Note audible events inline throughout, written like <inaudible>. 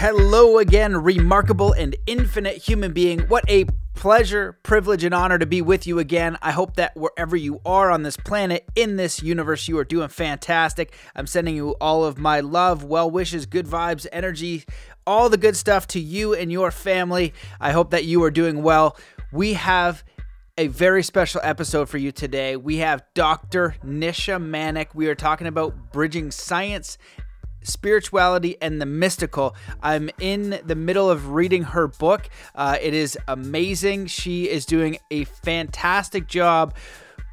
Hello again, remarkable and infinite human being. What a pleasure, privilege, and honor to be with you again. I hope that wherever you are on this planet, in this universe, you are doing fantastic. I'm sending you all of my love, well wishes, good vibes, energy, all the good stuff to you and your family. I hope that you are doing well. We have a very special episode for you today. We have Dr. Nisha Manek. We are talking about bridging science spirituality and the mystical. I'm in the middle of reading her book. Uh, it is amazing. She is doing a fantastic job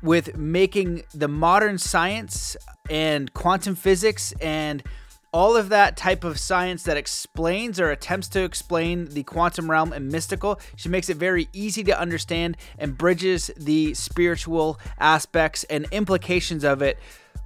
with making the modern science and quantum physics and all of that type of science that explains or attempts to explain the quantum realm and mystical. She makes it very easy to understand and bridges the spiritual aspects and implications of it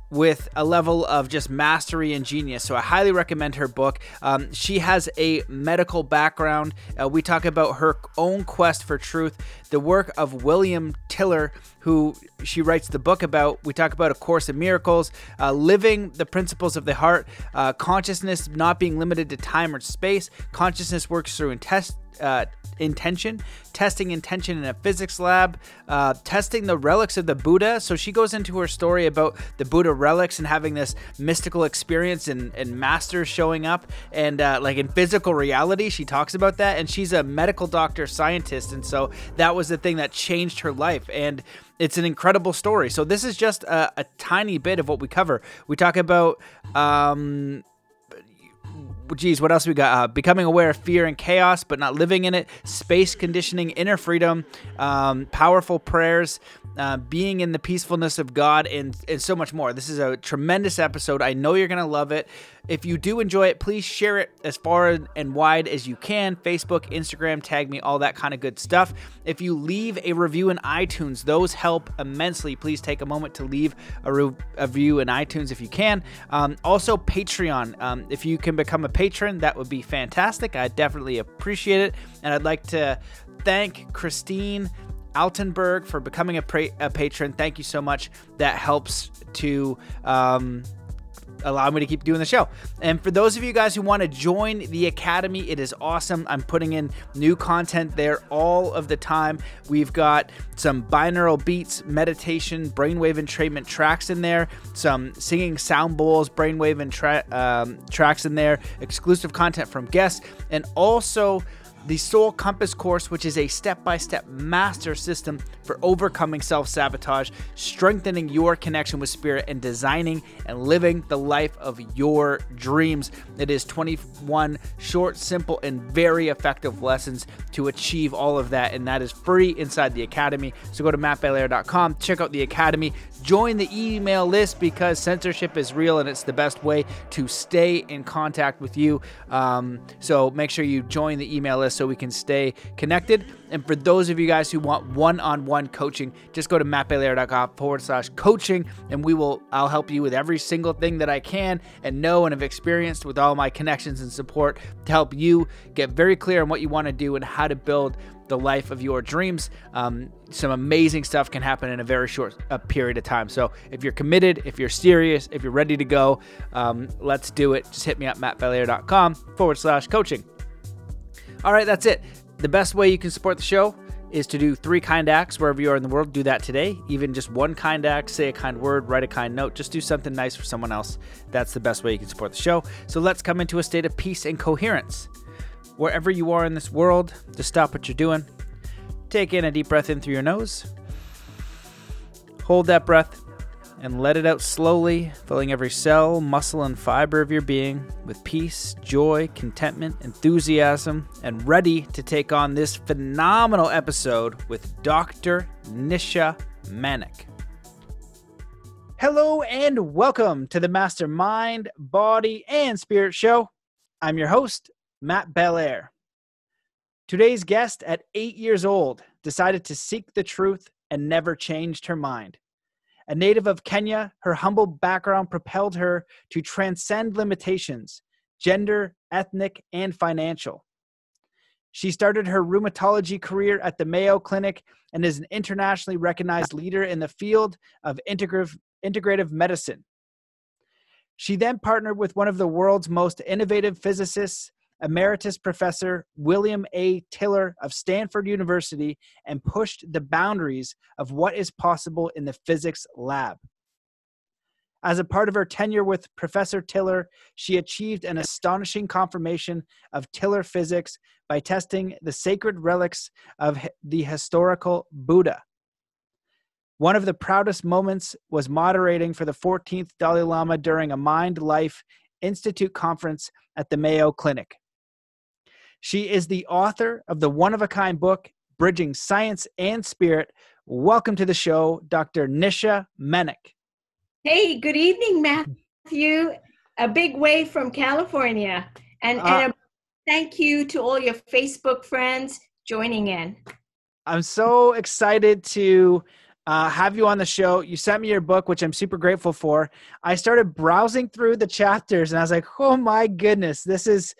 with a level of just mastery and genius. So I highly recommend her book. Um, she has a medical background. Uh, we talk about her own quest for truth, the work of William Tiller, who she writes the book about. We talk about A Course in Miracles, uh, living the principles of the heart, uh, consciousness not being limited to time or space. Consciousness works through intest uh, intention, testing intention in a physics lab, uh, testing the relics of the Buddha. So she goes into her story about the Buddha relics and having this mystical experience and, and masters showing up. And uh, like in physical reality, she talks about that. And she's a medical doctor scientist. And so that was the thing that changed her life. And it's an incredible story. So this is just a, a tiny bit of what we cover. We talk about um, geez, what else we got? Uh, becoming aware of fear and chaos, but not living in it. Space conditioning, inner freedom, um, powerful prayers, uh, being in the peacefulness of God, and and so much more. This is a tremendous episode. I know you're gonna love it. If you do enjoy it, please share it as far and wide as you can. Facebook, Instagram, tag me, all that kind of good stuff. If you leave a review in iTunes, those help immensely. Please take a moment to leave a, re- a review in iTunes if you can. Um, also, Patreon. Um, if you can become a patron, that would be fantastic. I definitely appreciate it. And I'd like to thank Christine. Altenberg for becoming a, pra- a patron. Thank you so much. That helps to um, allow me to keep doing the show. And for those of you guys who want to join the Academy, it is awesome. I'm putting in new content there all of the time. We've got some binaural beats, meditation, brainwave entrainment tracks in there, some singing sound bowls, brainwave and tra- um, tracks in there, exclusive content from guests, and also the Soul Compass course, which is a step by step master system for overcoming self sabotage, strengthening your connection with spirit, and designing and living the life of your dreams. It is 21 short, simple, and very effective lessons to achieve all of that, and that is free inside the Academy. So go to mattbelair.com, check out the Academy, join the email list because censorship is real and it's the best way to stay in contact with you. Um, so make sure you join the email list so we can stay connected. And for those of you guys who want one-on-one coaching, just go to mattbelair.com forward slash coaching, and we will I'll help you with every single thing that I can and know and have experienced with all my connections and support to help you get very clear on what you want to do and how to build the life of your dreams. Um, some amazing stuff can happen in a very short uh, period of time. So if you're committed, if you're serious, if you're ready to go, um, let's do it. Just hit me up, mattbelair.com forward slash coaching. All right, that's it. The best way you can support the show is to do three kind acts wherever you are in the world. Do that today. Even just one kind act, say a kind word, write a kind note, just do something nice for someone else. That's the best way you can support the show. So let's come into a state of peace and coherence. Wherever you are in this world, just stop what you're doing. Take in a deep breath in through your nose. Hold that breath and let it out slowly, filling every cell, muscle, and fiber of your being with peace, joy, contentment, enthusiasm, and ready to take on this phenomenal episode with Dr. Nisha Manek. Hello, and welcome to the Mastermind, Body, and Spirit Show. I'm your host, Matt Belair. Today's guest, at eight years old, decided to seek the truth and never changed her mind. A native of Kenya, her humble background propelled her to transcend limitations gender, ethnic, and financial. She started her rheumatology career at the Mayo Clinic and is an internationally recognized leader in the field of integrative, integrative medicine. She then partnered with one of the world's most innovative physicists Emeritus Professor William A. Tiller of Stanford University and pushed the boundaries of what is possible in the physics lab. As a part of her tenure with Professor Tiller, she achieved an astonishing confirmation of Tiller physics by testing the sacred relics of the historical Buddha. One of the proudest moments was moderating for the 14th Dalai Lama during a Mind Life Institute conference at the Mayo Clinic. She is the author of the one of a kind book, Bridging Science and Spirit. Welcome to the show, Dr. Nisha Manek. Hey, good evening, Matthew. A big wave from California. And, uh, and a thank you to all your Facebook friends joining in. I'm so excited to uh, have you on the show. You sent me your book, which I'm super grateful for. I started browsing through the chapters and I was like, oh my goodness, this is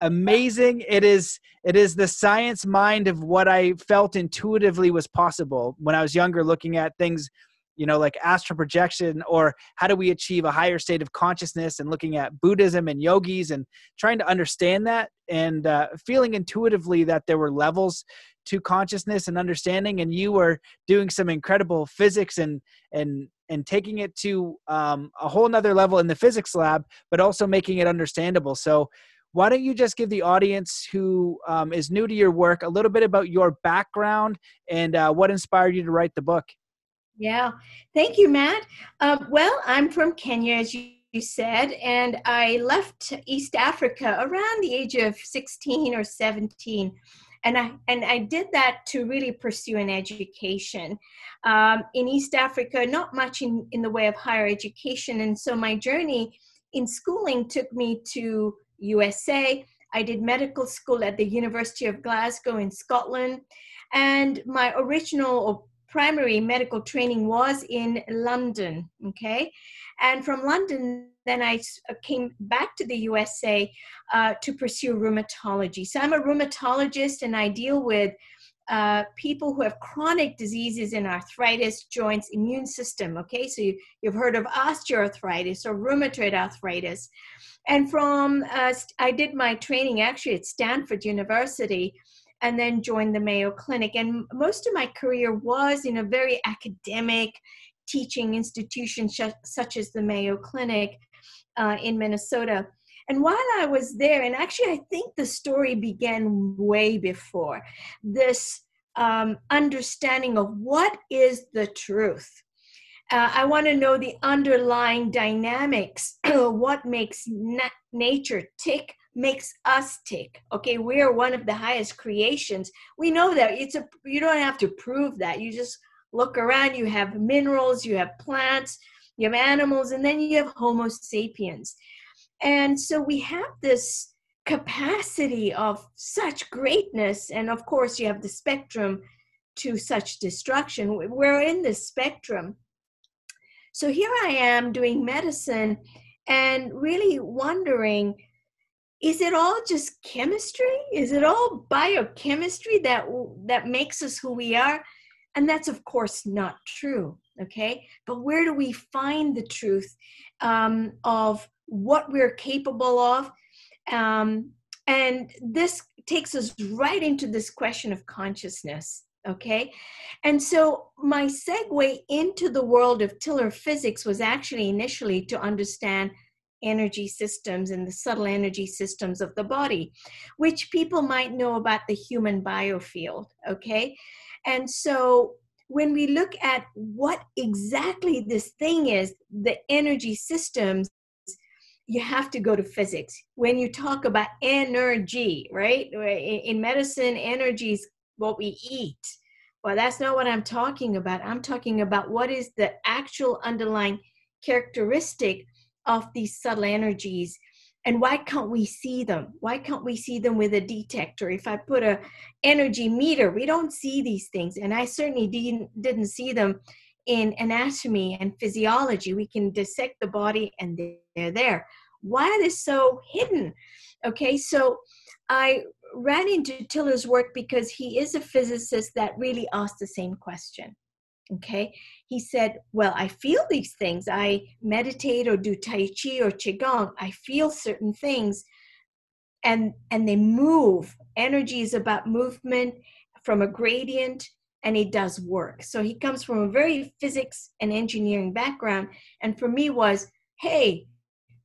amazing. It is it is the science mind of what i felt intuitively was possible when i was younger looking at things you know like astral projection or how do we achieve a higher state of consciousness and looking at buddhism and yogis and trying to understand that and uh, feeling intuitively that there were levels to consciousness and understanding. And you were doing some incredible physics and and and taking it to um, a whole nother level in the physics lab but also making it understandable. So why don't you just give the audience who um, is new to your work a little bit about your background and uh, what inspired you to write the book? Yeah, thank you, Matt. Uh, well, I'm from Kenya, as you said, and I left East Africa around the age of 16 or 17. And I, and I did that to really pursue an education. Um, in East Africa, not much in, in the way of higher education. And so my journey in schooling took me to USA. I did medical school at the University of Glasgow in Scotland. And my original or primary medical training was in London. Okay. And from London, then I uh, came back to the USA uh, to pursue rheumatology. So I'm a rheumatologist and I deal with uh, people who have chronic diseases in arthritis, joints, immune system. Okay, so you, have heard of osteoarthritis or rheumatoid arthritis. And from, uh, I did my training actually at Stanford University and then joined the Mayo Clinic. And most of my career was in a very academic teaching institution such as the Mayo Clinic uh, in Minnesota. And while I was there, and actually, I think the story began way before this um, understanding of what is the truth. Uh, I want to know the underlying dynamics, <clears throat> what makes na- nature tick, makes us tick. Okay, we are one of the highest creations. We know that it's a. You don't have to prove that. You just look around. You have minerals, you have plants, you have animals, and then you have Homo sapiens. And so we have this capacity of such greatness. And of course, you have the spectrum to such destruction. We're in this spectrum. So here I am doing medicine and really wondering is it all just chemistry? Is it all biochemistry that that makes us who we are? And that's of course not true. Okay, but where do we find the truth um, of what we're capable of. Um, and this takes us right into this question of consciousness. Okay. And so my segue into the world of Tiller physics was actually initially to understand energy systems and the subtle energy systems of the body, which people might know about the human biofield. Okay. And so when we look at what exactly this thing is, the energy systems, you have to go to physics. When you talk about energy, right? In medicine, energy is what we eat. Well, that's not what I'm talking about. I'm talking about what is the actual underlying characteristic of these subtle energies and why can't we see them why can't we see them with a detector if i put a energy meter we don't see these things and i certainly didn't didn't see them in anatomy and physiology. We can dissect the body and they're there. Why are they so hidden? Okay, so I ran into Tiller's work because he is a physicist that really asked the same question. Okay, he said, Well, I feel these things. I meditate or do Tai Chi or Qigong. I feel certain things. and and they move energy is about movement from a gradient and it does work so he comes from a very physics and engineering background and for me was hey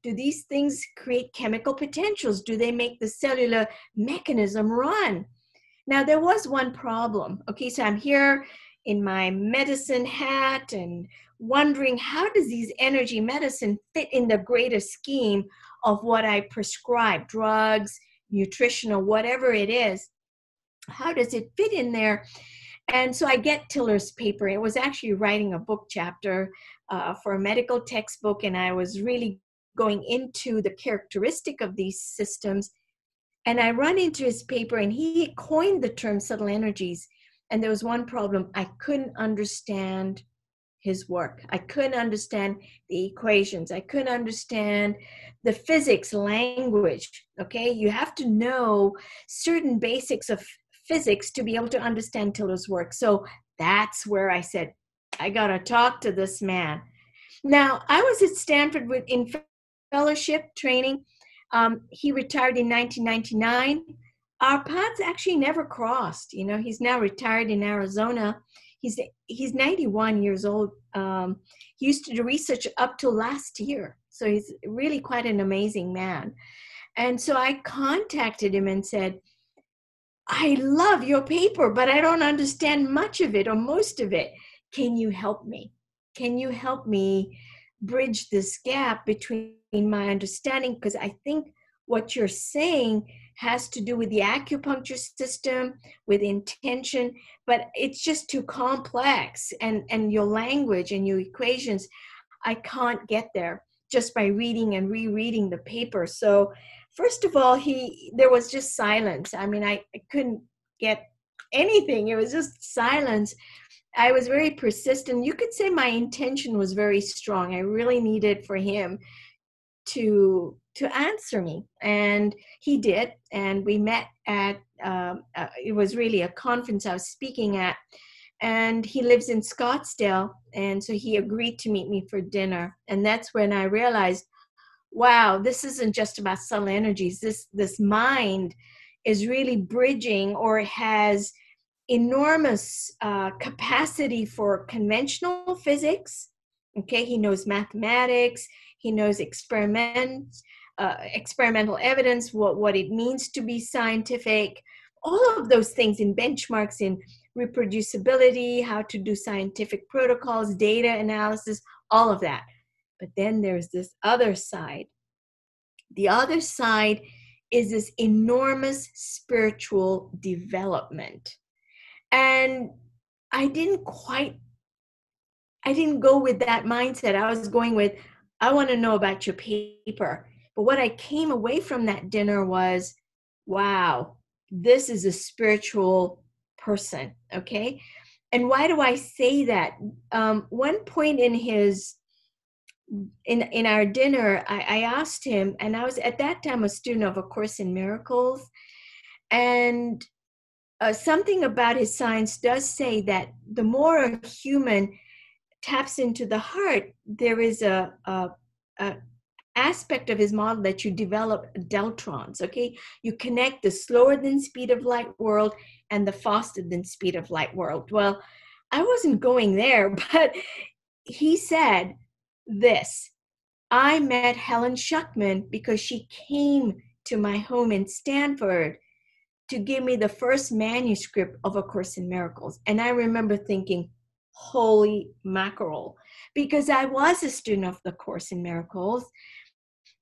do these things create chemical potentials do they make the cellular mechanism run now there was one problem okay so i'm here in my medicine hat and wondering how does these energy medicine fit in the greater scheme of what I prescribe, drugs, nutritional, whatever it is. How does it fit in there? And so I get Tiller's paper. It was actually writing a book chapter uh, for a medical textbook, and I was really going into the characteristic of these systems. And I run into his paper, and he coined the term subtle energies. And there was one problem I couldn't understand his work. I couldn't understand the equations. I couldn't understand the physics language. Okay, you have to know certain basics of physics to be able to understand Tiller's work. So that's where I said, I gotta talk to this man. Now, I was at Stanford with in fellowship training. Um, he retired in 1999. Our paths actually never crossed. You know, he's now retired in Arizona he's he's 91 years old. Um, he used to do research up till last year, so he's really quite an amazing man. And so I contacted him and said, "I love your paper, but I don't understand much of it or most of it. Can you help me? Can you help me bridge this gap between my understanding? Because I think what you're saying." has to do with the acupuncture system, with intention, but it's just too complex. And, and your language and your equations, I can't get there just by reading and rereading the paper. So, first of all, he there was just silence. I mean, I, I couldn't get anything. It was just silence. I was very persistent. You could say my intention was very strong. I really needed for him to to answer me and he did and we met at um, uh, it was really a conference i was speaking at and he lives in scottsdale and so he agreed to meet me for dinner and that's when i realized wow this isn't just about subtle energies this this mind is really bridging or has enormous uh, capacity for conventional physics okay he knows mathematics he knows experiments uh, experimental evidence, what, what it means to be scientific, all of those things in benchmarks, in reproducibility, how to do scientific protocols, data analysis, all of that. But then there's this other side. The other side is this enormous spiritual development. And I didn't quite I didn't go with that mindset. I was going with I want to know about your paper. But what I came away from that dinner was, wow, this is a spiritual person. Okay. And why do I say that? Um, one point in his in in our dinner, I, I asked him, and I was at that time a student of A Course in Miracles, and uh, something about his science does say that the more a human taps into the heart, there is a, a, a aspect of his model that you develop deltrons okay? You connect the slower than speed of light world and the faster than speed of light world. Well i wasn't going there <laughs> but he said this i met helen schucman because she came to my home in stanford to give me the first manuscript of a course in miracles and i remember thinking holy mackerel because i was a student of the course in miracles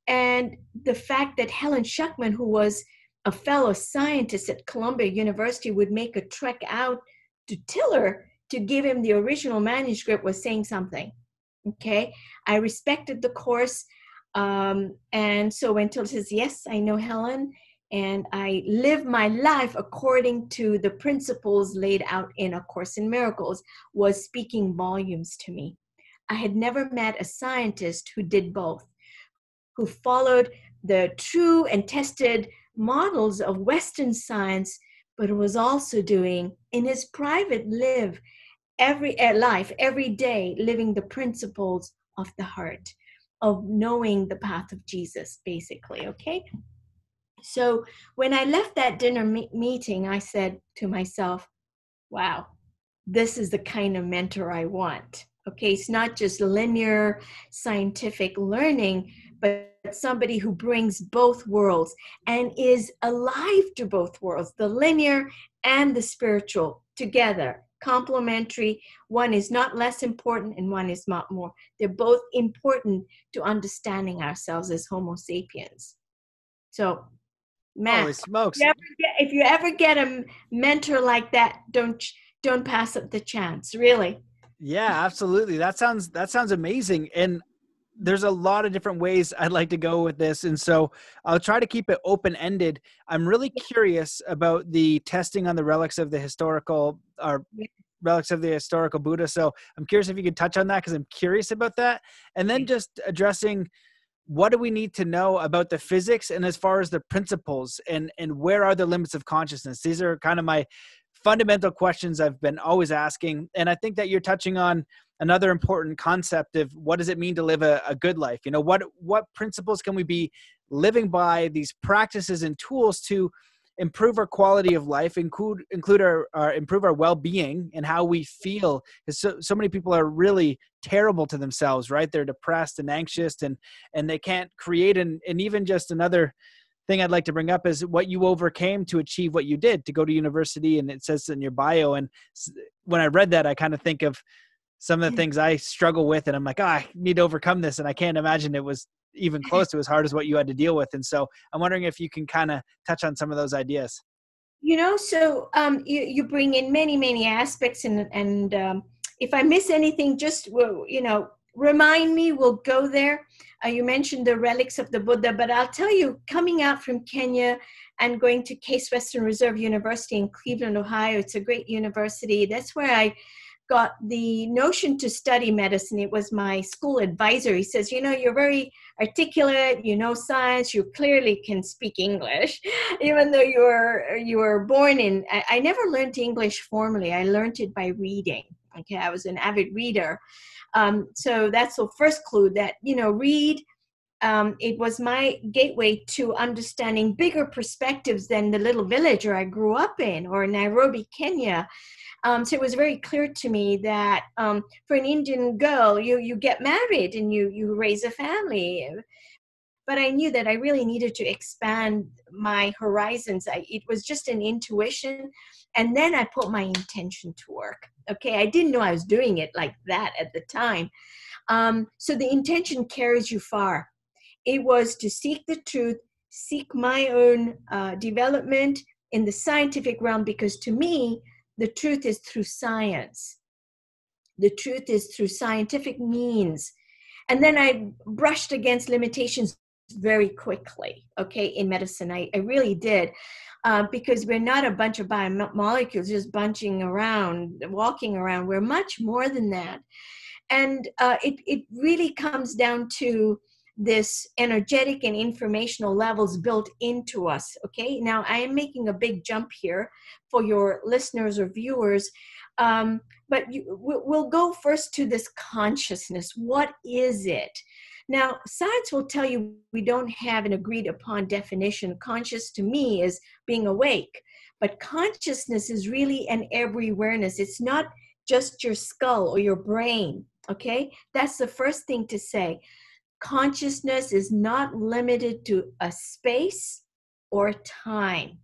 and the fact that Helen Schucman, who was a fellow scientist at Columbia University, would make a trek out to Tiller to give him the original manuscript was saying something. Okay, I respected the course. Um, and so when Tiller says, Yes, I know Helen, and I live my life according to the principles laid out in A Course in Miracles, was speaking volumes to me. I had never met a scientist who did both who followed the true and tested models of Western science, but was also doing in his private live every uh, life, every day, living the principles of the heart, of knowing the path of Jesus, basically. Okay. So when I left that dinner me- meeting, I said to myself, wow, this is the kind of mentor I want. Okay, it's not just linear scientific learning, but somebody who brings both worlds and is alive to both worlds, the linear and the spiritual together, complementary. One is not less important and one is not more. They're both important to understanding ourselves as Homo sapiens. So, Matt, Holy smokes. If you, get, if you ever get a mentor like that, don't don't pass up the chance. Really. Yeah, absolutely. That sounds that sounds amazing. And there's a lot of different ways I'd like to go with this. And so I'll try to keep it open ended. I'm really curious about the testing on the relics of the historical or relics of the historical Buddha. So I'm curious if you could touch on that because I'm curious about that. And then just addressing what do we need to know about the physics and as far as the principles and and where are the limits of consciousness these are kind of my fundamental questions I've been always asking. And I think that you're touching on another important concept of what does it mean to live a, a, good life? You know, what what principles can we be living by, these practices and tools to improve our quality of life, include include our, our improve our well-being and how we feel. So so many people are really terrible to themselves, right? They're depressed and anxious and and they can't create and and even just another thing I'd like to bring up is what you overcame to achieve what you did to go to university. And it says in your bio. And when I read that, I kind of think of some of the things I struggle with, and I'm like, oh, I need to overcome this. And I can't imagine it was even <laughs> close to as hard as what you had to deal with. And so I'm wondering if you can kind of touch on some of those ideas. You know, so um, you, you bring in many, many aspects, and, and um, if I miss anything, just, you know, remind me, we'll go there. Uh, you mentioned the relics of the Buddha, but I'll tell you, coming out from Kenya and going to Case Western Reserve University in Cleveland, Ohio, it's a great university. That's where I got the notion to study medicine. It was my school advisor. He says, You know, you're very articulate, you know science, you clearly can speak English, <laughs> even though you were, you were born in. I, I never learned English formally, I learned it by reading. Okay, I was an avid reader. Um, so that's the first clue that, you know, read. Um, it was my gateway to understanding bigger perspectives than the little village where I grew up in or Nairobi, Kenya. Um, so it was very clear to me that um, for an Indian girl, you you get married and you you raise a family. But I knew that I really needed to expand my horizons. I, it was just an intuition, and then I put my intention to work. Okay, I didn't know I was doing it like that at the time. Um, so the intention carries you far. It was to seek the truth, seek my own uh, development in the scientific realm, because to me, the truth is through science. The truth is through scientific means. And then I brushed against limitations very quickly, okay, in medicine. I, I really did. Uh, because we're not a bunch of biomolecules just bunching around, walking around. We're much more than that. And uh, it, it really comes down to this energetic and informational levels built into us. Okay, now I am making a big jump here for your listeners or viewers, um, but you, we'll go first to this consciousness. What is it? Now, science will tell you we don't have an agreed upon definition. Conscious to me is being awake, but consciousness is really an every awareness. It's not just your skull or your brain, okay? That's the first thing to say. Consciousness is not limited to a space or time.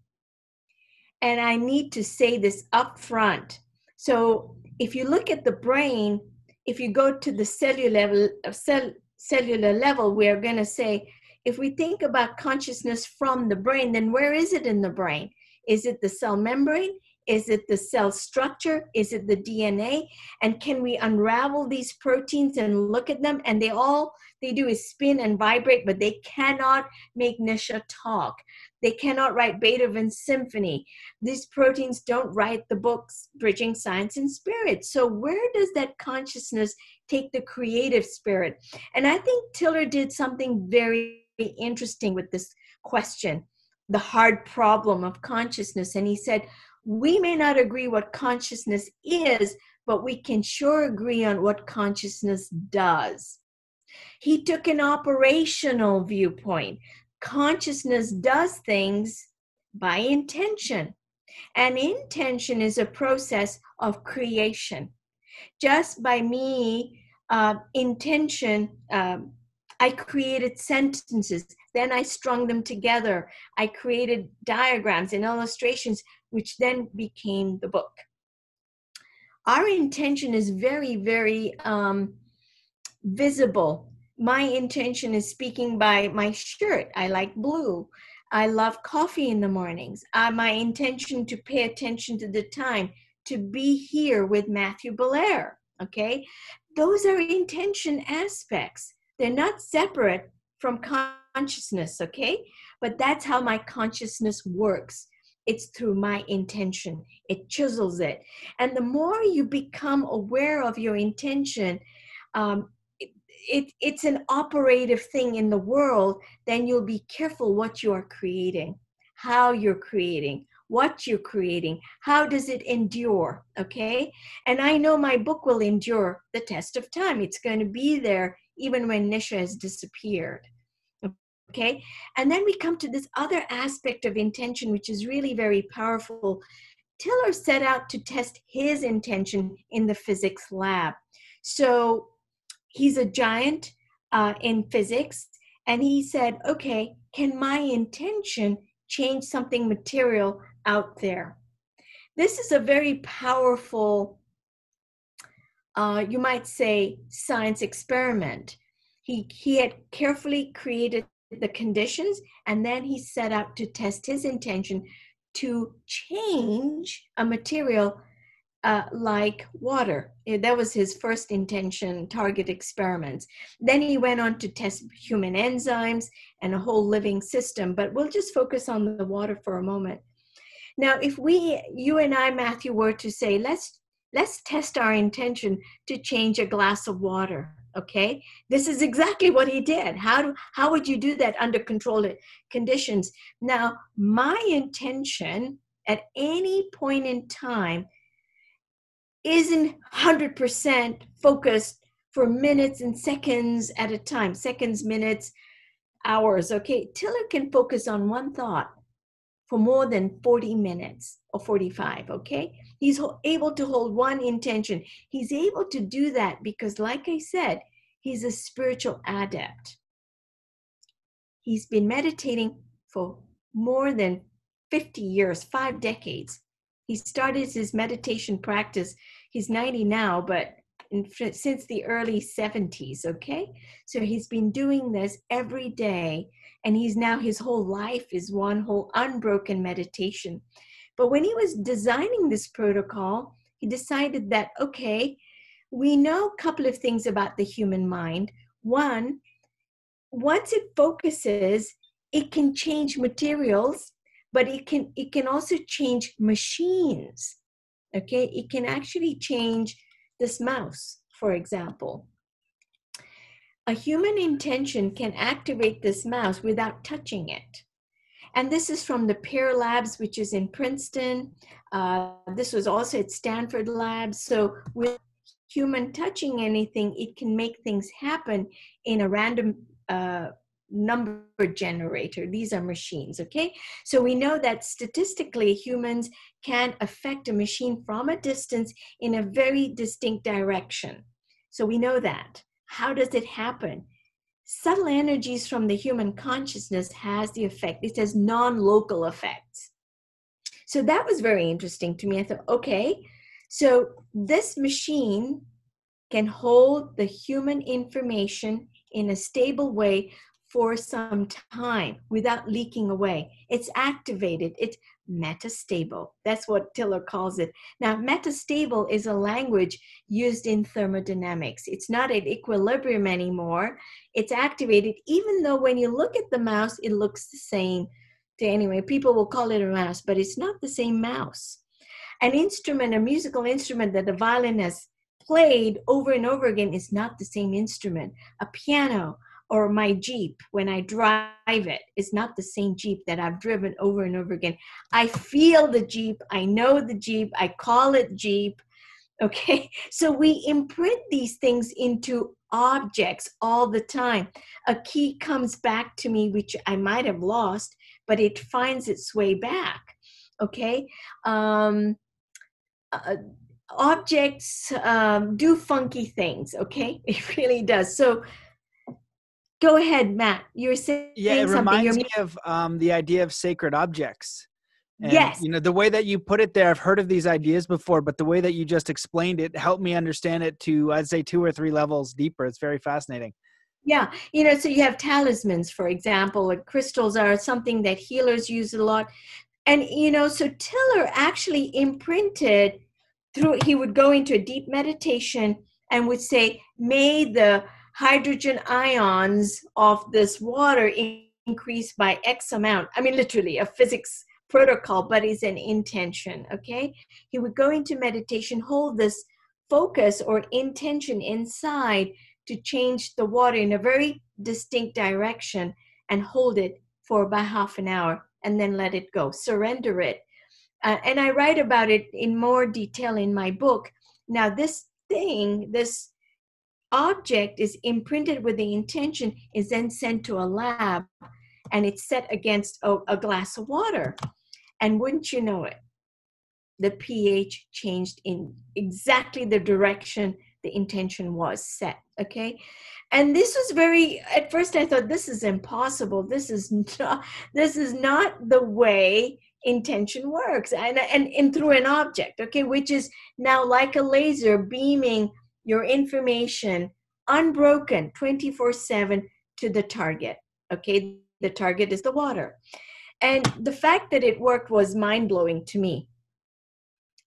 And I need to say this up front. So if you look at the brain, if you go to the cellular level, cell, cellular level, we are going to say, if we think about consciousness from the brain, then where is it in the brain? Is it the cell membrane? Is it the cell structure? Is it the DNA? And can we unravel these proteins and look at them? And they all they do is spin and vibrate, but they cannot make Nisha talk. They cannot write Beethoven's symphony. These proteins don't write the books Bridging Science and Spirit. So where does that consciousness take the creative spirit? And I think Tiller did something very interesting with this question, the hard problem of consciousness. And he said, we may not agree what consciousness is, but we can sure agree on what consciousness does. He took an operational viewpoint. consciousness does things by intention. And intention is a process of creation. Just by me, uh, intention, um, I created sentences, then I strung them together. I created diagrams and illustrations, which then became the book. Our intention is very, very um, visible. My intention is speaking by my shirt. I like blue. I love coffee in the mornings. Uh, my intention to pay attention to the time, to be here with Matthew Belair. Okay, those are intention aspects. They're not separate from consciousness. Okay, but that's how my consciousness works. It's through my intention. It chisels it, and the more you become aware of your intention, um, it, it's an operative thing in the world, then you'll be careful what you are creating, how you're creating, what you're creating, how does it endure, okay? And I know my book will endure the test of time. It's going to be there even when Nisha has disappeared. Okay, and then we come to this other aspect of intention, which is really very powerful. Tiller set out to test his intention in the physics lab. So he's a giant uh, in physics, and he said, okay, can my intention change something material out there? This is a very powerful, uh, you might say, science experiment. He, he had carefully created the conditions and then he set out to test his intention to change a material uh, like water. Eh, that was his first intention, target experiments. Then he went on to test human enzymes and a whole living system, but we'll just focus on the water for a moment. Now, if we, you and I, Matthew, were to say, let's let's test our intention to change a glass of water okay this is exactly what he did how do how would you do that under controlled conditions now my intention at any point in time isn't 100% focused for minutes and seconds at a time, seconds, minutes, hours. Okay, Tiller can focus on one thought for more than 40 minutes or 45. Okay, he's able to hold one intention. He's able to do that because, like I said, he's a spiritual adept. He's been meditating for more than 50 years, five decades. He started his meditation practice. He's 90 now, but in, since the early 70s, okay? So he's been doing this every day, and he's now, his whole life is one whole unbroken meditation. But when he was designing this protocol, he decided that, okay, we know a couple of things about the human mind. One, once it focuses, it can change materials but it can it can also change machines okay? It can actually change this mouse for example. A human intention can activate this mouse without touching it and this is from the pear labs which is in princeton uh, this was also at stanford labs so with human touching anything it can make things happen in a random uh, number generator. These are machines, okay? So we know that statistically humans can affect a machine from a distance in a very distinct direction. So we know that. How does it happen? Subtle energies from the human consciousness has the effect. It has non-local effects. So that was very interesting to me. I thought, okay, so this machine can hold the human information in a stable way for some time without leaking away. It's activated, it's metastable. That's what Tiller calls it. Now, metastable is a language used in thermodynamics. It's not at equilibrium anymore. It's activated, even though when you look at the mouse, it looks the same. To anyway, people will call it a mouse, but it's not the same mouse. An instrument, a musical instrument that the violin has played over and over again is not the same instrument. A piano, or my Jeep when I drive it. is not the same Jeep that I've driven over and over again. I feel the Jeep, I know the Jeep, I call it Jeep. <laughs> Okay, so we imprint these things into objects all the time. A key comes back to me, which I might have lost, but it finds its way back. Okay. Um, uh, objects um, do funky things. Okay. <laughs> It really does. So go ahead, Matt. You're saying yeah, it something. reminds You're- me of um, the idea of sacred objects. And, Yes. You know, the way that you put it there, I've heard of these ideas before, but the way that you just explained it helped me understand it to, I'd say, two or three levels deeper. It's very fascinating. Yeah, you know, so you have talismans, for example, like crystals are something that healers use a lot. And, you know, so Tiller actually imprinted through, he would go into a deep meditation and would say, May the hydrogen ions of this water increase by X amount. I mean, literally, a physics protocol, but it's an intention, okay? He would go into meditation, hold this focus or intention inside to change the water in a very distinct direction and hold it for about half an hour and then let it go surrender it uh, and i write about it in more detail in my book now this thing this object is imprinted with the intention is then sent to a lab and it's set against a, a glass of water. And wouldn't you know it the ph changed in exactly the direction the intention was set okay? And this was very at first i thought this is impossible. This is not this is not the way intention works. And and, and through an object okay? Which is now like a laser beaming your information unbroken 24 7 to the target okay? The target is the water. And the fact that it worked was mind-blowing to me.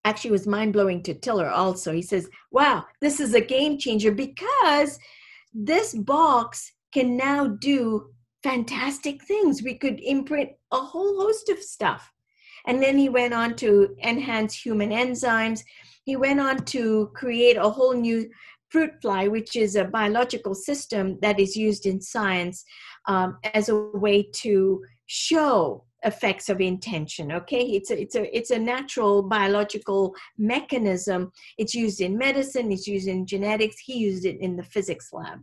Actually was mind-blowing to tiller also. He says wow this is a game changer because this box can now do fantastic things. We could imprint a whole host of stuff. And then he went on to enhance human enzymes he went on to create a whole new fruit fly which is a biological system that is used in science um, as a way to show effects of intention okay? It's a, it's a it's a natural biological mechanism. It's used in medicine it's used in genetics he used it in the physics lab.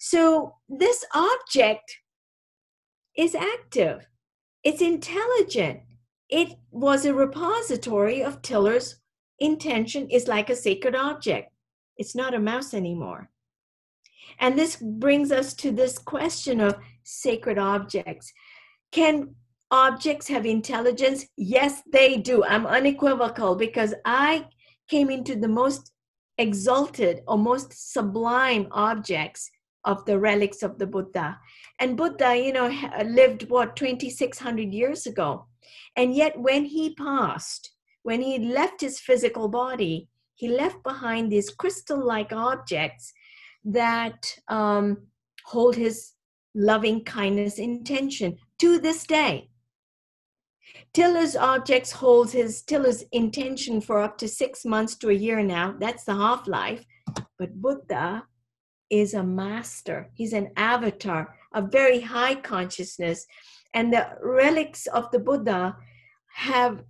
So this object is active. It's intelligent. It was a repository of tiller's intention is like a sacred object it's not a mouse anymore and this brings us to this question of sacred objects can objects have intelligence? Yes, they do. I'm unequivocal because I came into the most exalted or most sublime objects of the relics of the Buddha. And Buddha, you know, lived what, 2,600 years ago. And yet, when he passed, when he left his physical body, he left behind these crystal like objects that um, hold his loving kindness intention to this day. Tiller's objects holds his Tiller's intention for up to six months to a year now. That's the half life. But Buddha is a master. He's an avatar, a very high consciousness, and the relics of the Buddha have.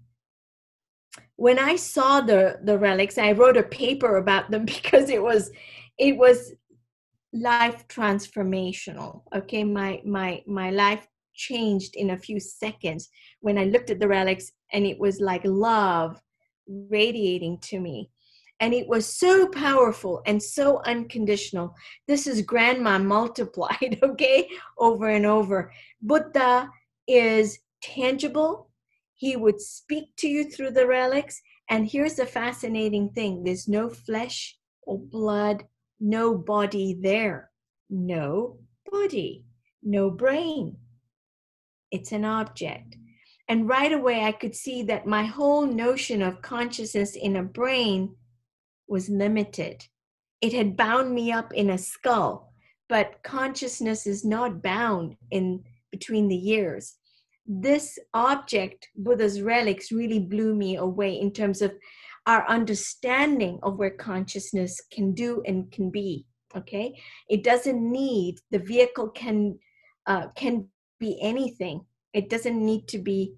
When I saw the the relics, I wrote a paper about them <laughs> because it was, it was life transformational. Okay, my my my life changed in a few seconds when I looked at the relics, and it was like love radiating to me. And it was so powerful and so unconditional. This is grandma <laughs> multiplied, okay, over and over. Buddha is tangible. He would speak to you through the relics. And here's the fascinating thing there's no flesh or blood, no body there. No body, no brain, it's an object. And right away, I could see that my whole notion of consciousness in a brain was limited. It had bound me up in a skull, but consciousness is not bound in between the years. This object, Buddha's relics, really blew me away in terms of our understanding of where consciousness can do and can be. Okay, it doesn't need the vehicle can uh, can be anything. It doesn't need to be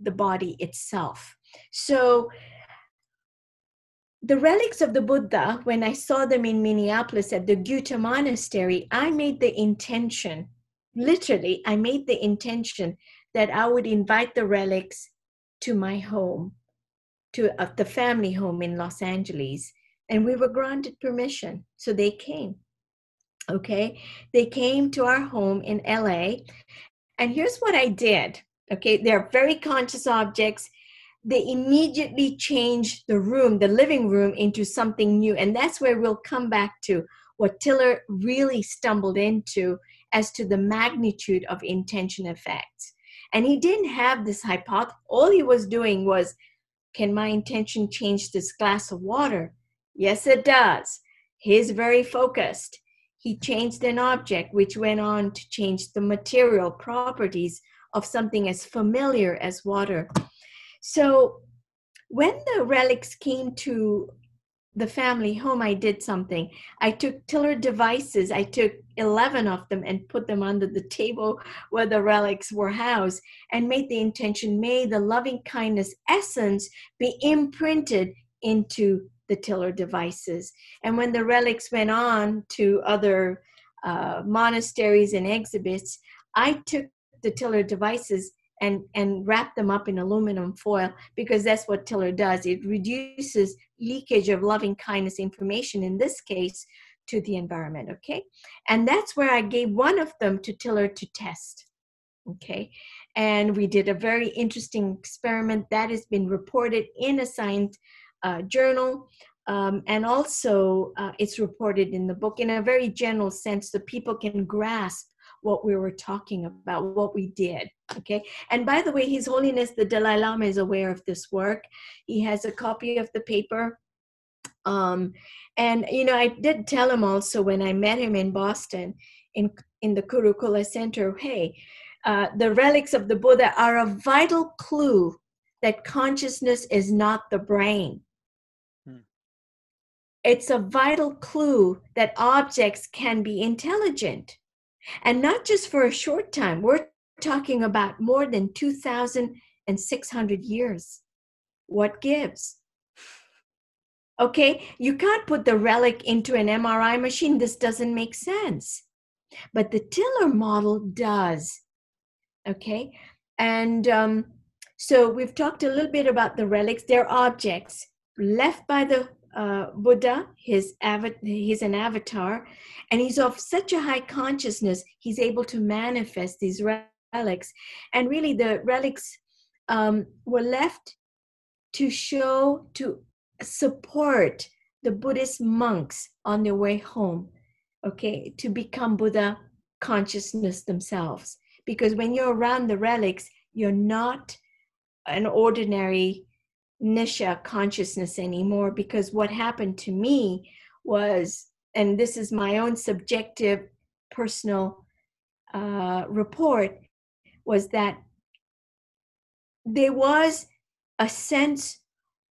the body itself. So the relics of the Buddha, when I saw them in Minneapolis at the Gyuto Monastery, I made the intention, literally, I made the intention that I would invite the relics to my home, to uh, the family home in Los Angeles. And we were granted permission. So they came. Okay. They came to our home in LA. And here's what I did. Okay. They're very conscious objects they immediately changed the room, the living room, into something new. And that's where we'll come back to what Tiller really stumbled into as to the magnitude of intention effects. And he didn't have this hypothesis. All he was doing was, can my intention change this glass of water? Yes, it does. He's very focused. He changed an object, which went on to change the material properties of something as familiar as water. So when the relics came to the family home, I did something. I took tiller devices, I took 11 of them and put them under the table where the relics were housed and made the intention, may the loving kindness essence be imprinted into the tiller devices. And when the relics went on to other uh, monasteries and exhibits, I took the tiller devices and and wrap them up in aluminum foil because that's what tiller does it reduces leakage of loving kindness information in this case to the environment okay? And that's where i gave one of them to tiller to test okay? And we did a very interesting experiment that has been reported in a science uh, journal um, and also uh, it's reported in the book in a very general sense so people can grasp what we were talking about, what we did. Okay. And by the way, His Holiness the Dalai Lama is aware of this work. He has a copy of the paper. Um, and you know, I did tell him also when I met him in Boston, in in the Kurukulla Center, hey, uh, the relics of the Buddha are a vital clue that consciousness is not the brain. Hmm. It's a vital clue that objects can be intelligent. And not just for a short time, we're talking about more than 2,600 years. What gives? Okay, you can't put the relic into an MRI machine. This doesn't make sense. But the Tiller model does. Okay, and um, so we've talked a little bit about the relics. They're objects left by the uh, Buddha, his av- he's an avatar, and he's of such a high consciousness, he's able to manifest these relics. And really, the relics um, were left to show, to support the Buddhist monks on their way home, okay, to become Buddha consciousness themselves. Because when you're around the relics, you're not an ordinary nisha consciousness anymore because what happened to me was and this is my own subjective personal uh, report was that there was a sense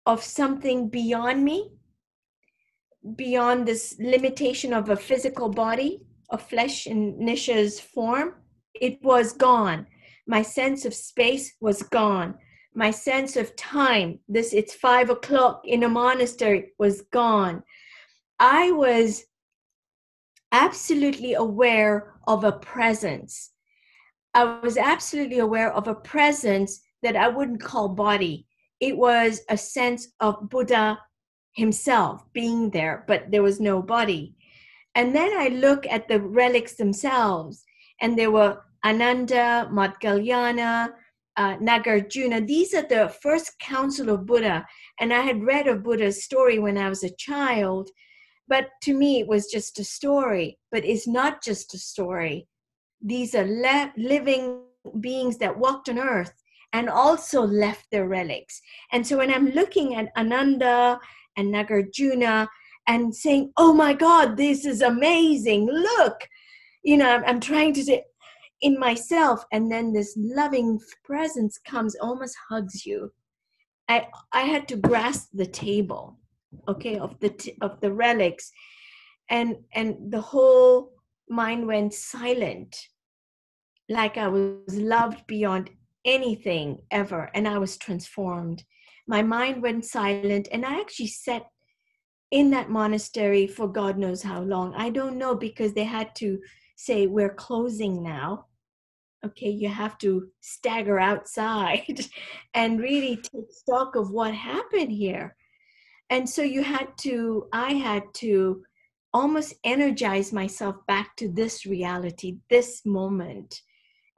of something beyond me beyond this limitation of a physical body of flesh in nisha's form. It was gone. My sense of space was gone my sense of time this it's five o'clock in a monastery was gone. I was absolutely aware of a presence. I was absolutely aware of a presence that i wouldn't call body. It was a sense of buddha himself being there but there was no body. And then i look at the relics themselves and there were ananda Moggallana uh, Nagarjuna. These are the first council of Buddha. And I had read of Buddha's story when I was a child, but to me it was just a story. But it's not just a story. These are le- living beings that walked on earth and also left their relics. And so when I'm looking at Ananda and Nagarjuna and saying, oh my God, this is amazing, look, you know, I'm, I'm trying to say, in myself and then this loving presence comes almost hugs you i i had to grasp the table okay of the t- of the relics and and the whole mind went silent like i was loved beyond anything ever and i was transformed my mind went silent and i actually sat in that monastery for God knows how long. I don't know because they had to say, We're closing now. Okay, you have to stagger outside <laughs> and really take stock of what happened here. And so you had to, I had to almost energize myself back to this reality, this moment,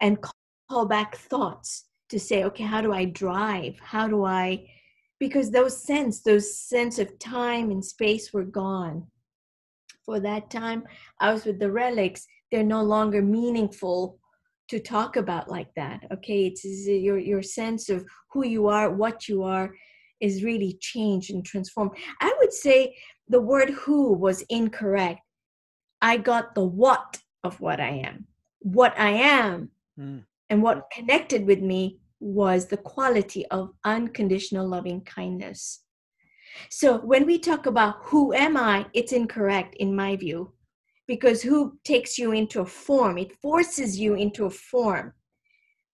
and call back thoughts to say, okay, how do I drive? How do I because those sense those sense of time and space were gone for that time i was with the relics. They're no longer meaningful to talk about like that okay? It's your your sense of who you are what you are is really changed and transformed. I would say the word who was incorrect. I got the what of what i am. What i am mm. and what connected with me was the quality of unconditional loving kindness. So when we talk about who am I, it's incorrect in my view, because who takes you into a form, it forces you into a form.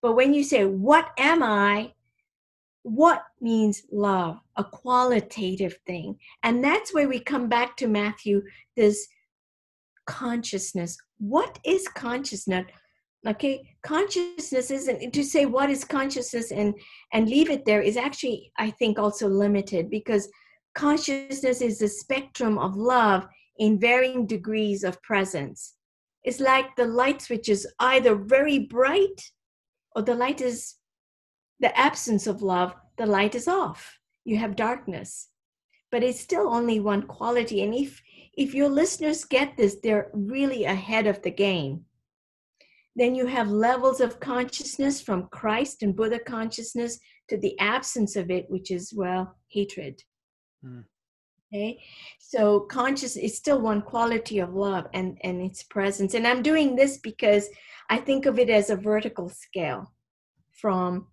But when you say, What am I? What means love, a qualitative thing. And that's where we come back to Matthew, this consciousness. What is consciousness? okay consciousness isn't to say what is consciousness and and leave it there is actually i think also limited because consciousness is a spectrum of love in varying degrees of presence. It's like the light switch is either very bright or the light is the absence of love the light is off. You have darkness. But it's still only one quality. And if if your listeners get this they're really ahead of the game. Then you have levels of consciousness from Christ and Buddha consciousness to the absence of it, which is, well, hatred. Mm. Okay, so conscious is still one quality of love and, and its presence. And I'm doing this because I think of it as a vertical scale from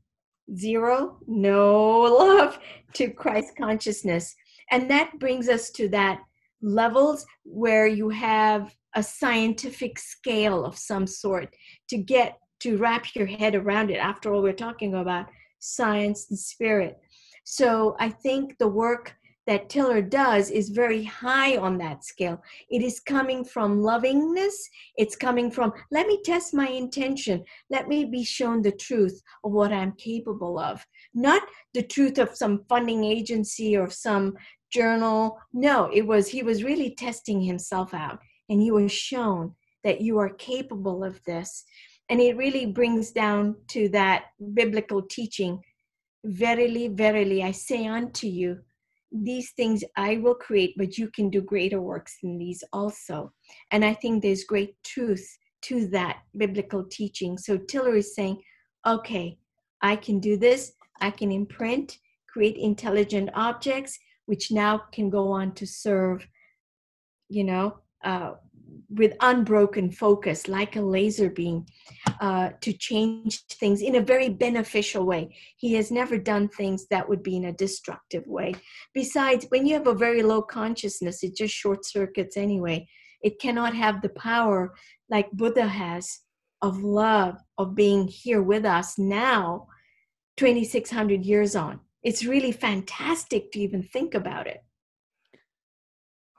zero, no <laughs> love, to Christ consciousness. And that brings us to that levels where you have a scientific scale of some sort to get to wrap your head around it. After all, we're talking about science and spirit. So I think the work that Tiller does is very high on that scale. It is coming from lovingness. It's coming from, let me test my intention. Let me be shown the truth of what I'm capable of. Not the truth of some funding agency or some journal. No, it was, he was really testing himself out and he was shown that you are capable of this. And it really brings down to that biblical teaching Verily, verily, I say unto you, these things I will create, but you can do greater works than these also. And I think there's great truth to that biblical teaching. So Tiller is saying, okay, I can do this, I can imprint, create intelligent objects, which now can go on to serve, you know, uh, with unbroken focus, like a laser beam, uh, to change things in a very beneficial way. He has never done things that would be in a destructive way. Besides, when you have a very low consciousness, it just short circuits anyway. It cannot have the power like Buddha has of love, of being here with us now, 2,600 years on. It's really fantastic to even think about it.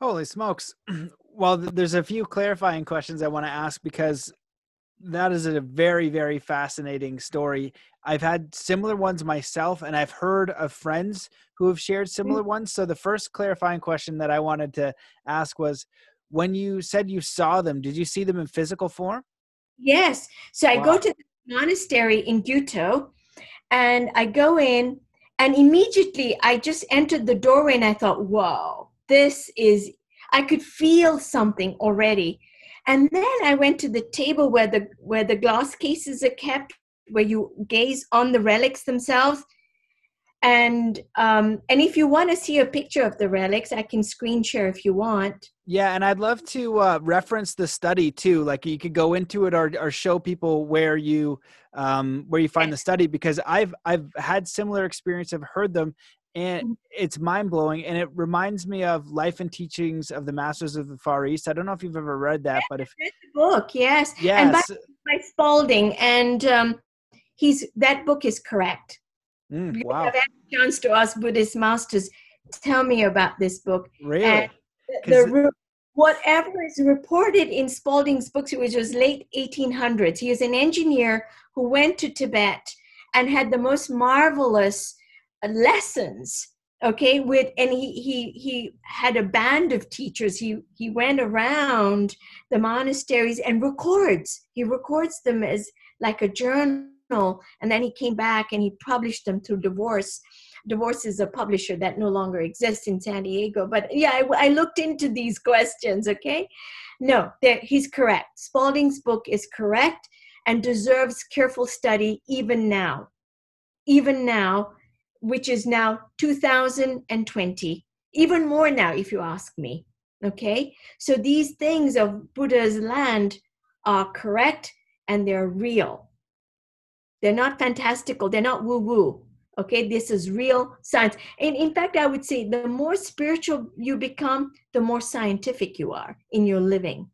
Holy smokes. <clears throat> well, there's a few clarifying questions I want to ask because that is a very, very fascinating story. I've had similar ones myself, and I've heard of friends who have shared similar mm. ones. So, the first clarifying question that I wanted to ask was when you said you saw them, did you see them in physical form? Yes. So, I go to the monastery in Gyuto, and I go in, and immediately I just entered the doorway, and I thought, whoa, this is I could feel something already. And then I went to the table where the where the glass cases are kept, where you gaze on the relics themselves. And um, and if you want to see a picture of the relics, I can screen share if you want. Yeah, and I'd love to uh, reference the study too. Like you could go into it or, or show people where you um, where you find the study because I've I've had similar experience. I've heard them, and mm-hmm. it's mind blowing and it reminds me of life and teachings of the masters of the far east i don't know if you've ever read that but if the book yes yes and by, by spalding and um, he's that book is correct mm, wow have a chance to ask buddhist masters tell me about this book. Really? And the, the, whatever is reported in Spalding's books, which was late 1800s, he was an engineer who went to Tibet and had the most marvelous lessons okay with and he he he had a band of teachers. He he went around the monasteries and records. He records them as like a journal and then he came back and he published them through DeVorss. DeVorss is a publisher that no longer exists in san diego but yeah i, I looked into these questions okay? No he's correct. Spalding's book is correct and deserves careful study even now. Even now which is now 2020, even more now, if you ask me. Okay, so these things of Buddha's land are correct and they're real. They're not fantastical, they're not woo woo. Okay, this is real science. And in fact, I would say the more spiritual you become, the more scientific you are in your living.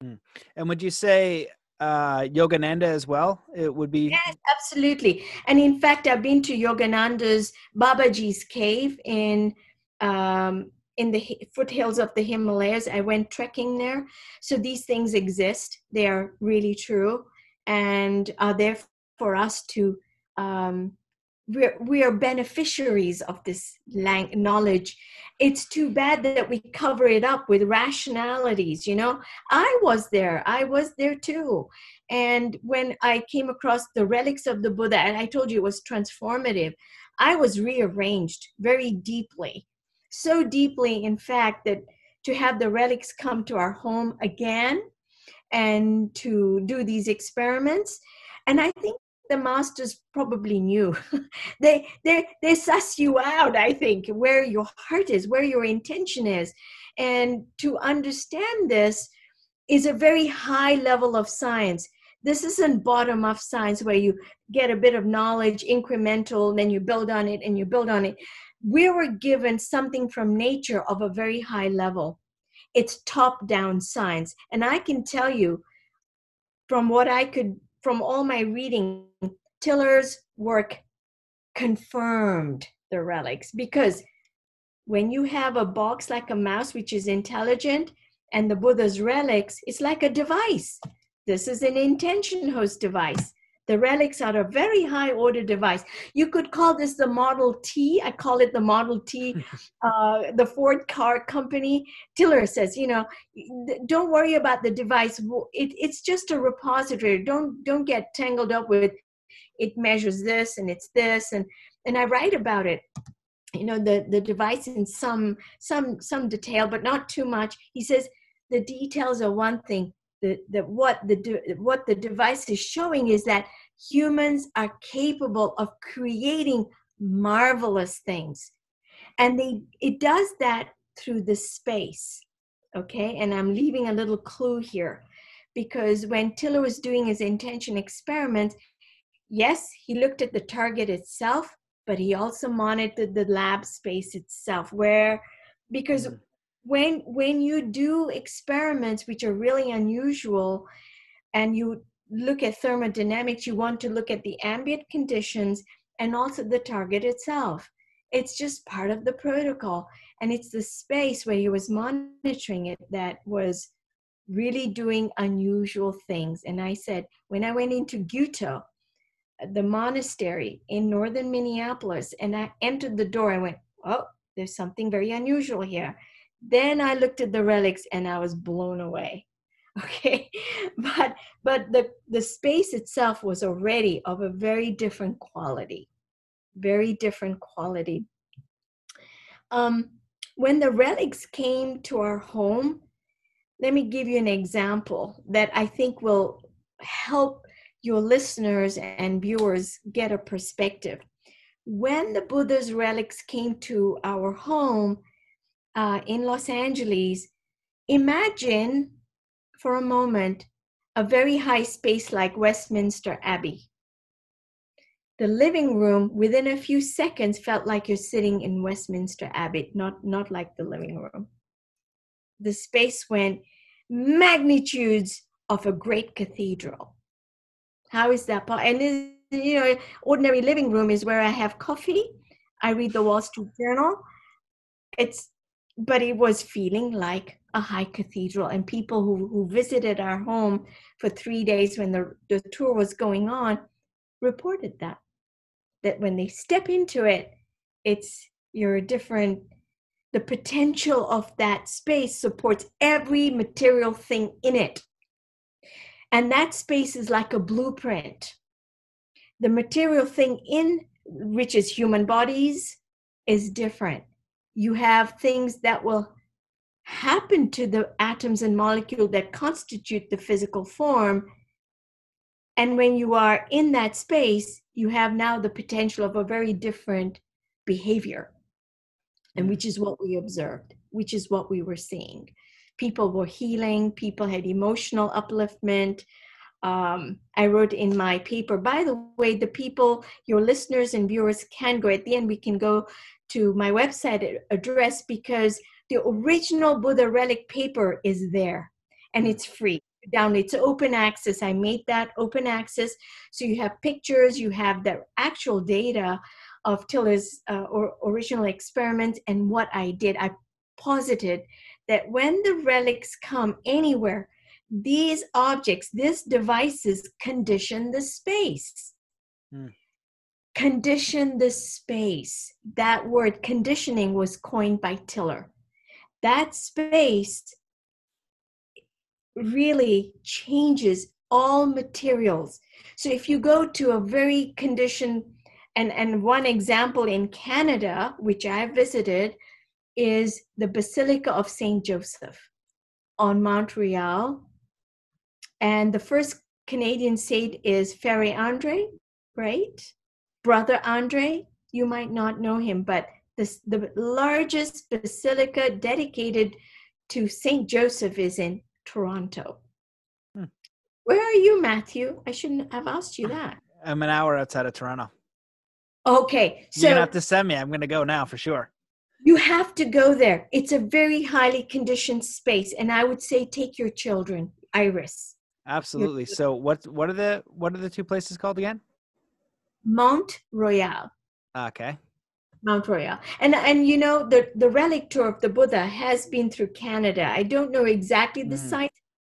Hmm. And would you say uh, Yogananda as well? It would be. Yes, absolutely. And in fact, I've been to Yogananda's Babaji's cave in um, in the foothills of the Himalayas. I went trekking there. So these things exist. They are really true and are there for us to um, we're, we are beneficiaries of this lang- knowledge. It's too bad that we cover it up with rationalities you know? I was there. I was there too. And when i came across the relics of the buddha and i told you it was transformative i was rearranged very deeply. So deeply in fact that to have the relics come to our home again and to do these experiments. And i think the masters probably knew. <laughs> they they they suss you out, I think, where your heart is, where your intention is. And to understand this is a very high level of science. This isn't bottom up science where you get a bit of knowledge, incremental, then you build on it and you build on it. We were given something from nature of a very high level. It's top down science. And I can tell you from what I could from all my reading, Tiller's work confirmed the relics because when you have a box like a mouse, which is intelligent, and the Buddha's relics, it's like a device. This is an intention host device. The relics are a very high order device. You could call this the Model T. I call it the Model T, <laughs> uh, the Ford car company. Tiller says, you know, don't worry about the device. It, it's just a repository. Don't don't get tangled up with it measures this and it's this and and I write about it you know the the device in some some some detail but not too much. He says the details are one thing the, the what the what the device is showing is that humans are capable of creating marvelous things. And they it does that through the space okay? And i'm leaving a little clue here because when tiller was doing his intention experiments yes he looked at the target itself but he also monitored the lab space itself where because mm-hmm when when you do experiments which are really unusual and you look at thermodynamics you want to look at the ambient conditions and also the target itself. It's just part of the protocol and it's the space where he was monitoring it that was really doing unusual things. And i said when i went into Gyuto, the monastery in northern minneapolis and i entered the door. I went oh there's something very unusual here. Then i looked at the relics and i was blown away. <laughs> Okay? But but the the space itself was already of a very different quality. Very different quality. Um when the relics came to our home let me give you an example that i think will help your listeners and viewers get a perspective when the buddha's relics came to our home uh, in Los Angeles, imagine for a moment a very high space like Westminster Abbey. The living room within a few seconds felt like you're sitting in Westminster Abbey, not, not like the living room. The space went magnitudes of a great cathedral. How is that possible? And you know, ordinary living room is where I have coffee. I read the Wall Street Journal. it's but it was feeling like a high cathedral and people who, who visited our home for three days when the, the tour was going on reported that that when they step into it it's you're a different the potential of that space supports every material thing in it and that space is like a blueprint the material thing in which is human bodies is different you have things that will happen to the atoms and molecule that constitute the physical form. And when you are in that space, you have now the potential of a very different behavior, and mm. which is what we observed, which is what we were seeing. People were healing, people had emotional upliftment. Um, I wrote in my paper, by the way, the people, your listeners and viewers can go at the end, we can go to my website address because the original Buddha relic paper is there and it's free. Down, it's open access. I made that open access. So you have pictures, you have the actual data of Tiller's uh, or original experiments and what I did. I posited that when the relics come anywhere, these objects, these devices condition the space. Hmm condition the space. That word conditioning was coined by Tiller. That space really changes all materials. So if you go to a very conditioned, and, and one example in Canada, which I visited, is the Basilica of St. Joseph on Mount Royal. And the first Canadian saint is Frère Andre, right? Brother Andre, you might not know him, but this, the largest basilica dedicated to St. Joseph is in Toronto. Hmm. Where are you, Matthew? I shouldn't have asked you that. I'm an hour outside of Toronto. Okay. So You're going to have to send me. I'm going to go now for sure. You have to go there. It's a very highly conditioned space. And I would say take your children, Iris. Absolutely. So what what are the what are the two places called again? Mount Royal. Okay. Mount Royal. And and you know the the relic tour of the Buddha has been through Canada. I don't know exactly the mm. site,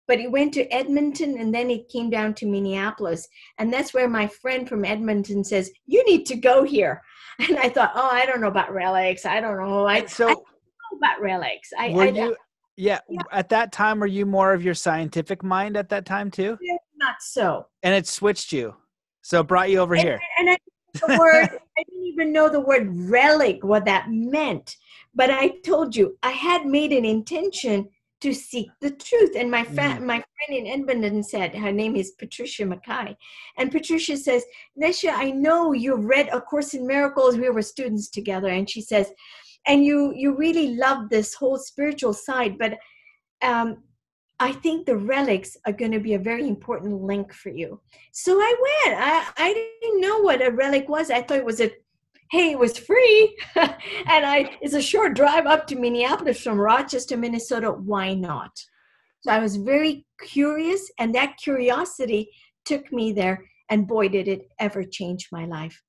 but it went to Edmonton and then it came down to Minneapolis. And that's where my friend from Edmonton says, "You need to go here." And I thought, "Oh, I don't know about relics. I don't know. I, so, I don't know about relics." I, were I, you, yeah, yeah, at that time were you more of your scientific mind at that time too? Not so. And it switched you. So brought you over and, here. And I the <laughs> word I didn't even know the word relic, what that meant. But I told you I had made an intention to seek the truth. And my friend, mm. my friend in Edmonton said, her name is Patricia Mackay. And Patricia says, Nisha, I know you've read A Course in Miracles. We were students together. And she says, and you you really love this whole spiritual side, but um, I think the relics are going to be a very important link for you. So I went. I, I didn't know what a relic was. I thought it was a, hey, it was free. <laughs> and I it's a short drive up to Minneapolis from Rochester, Minnesota. Why not? So I was very curious, and that curiosity took me there. And boy, did it ever change my life.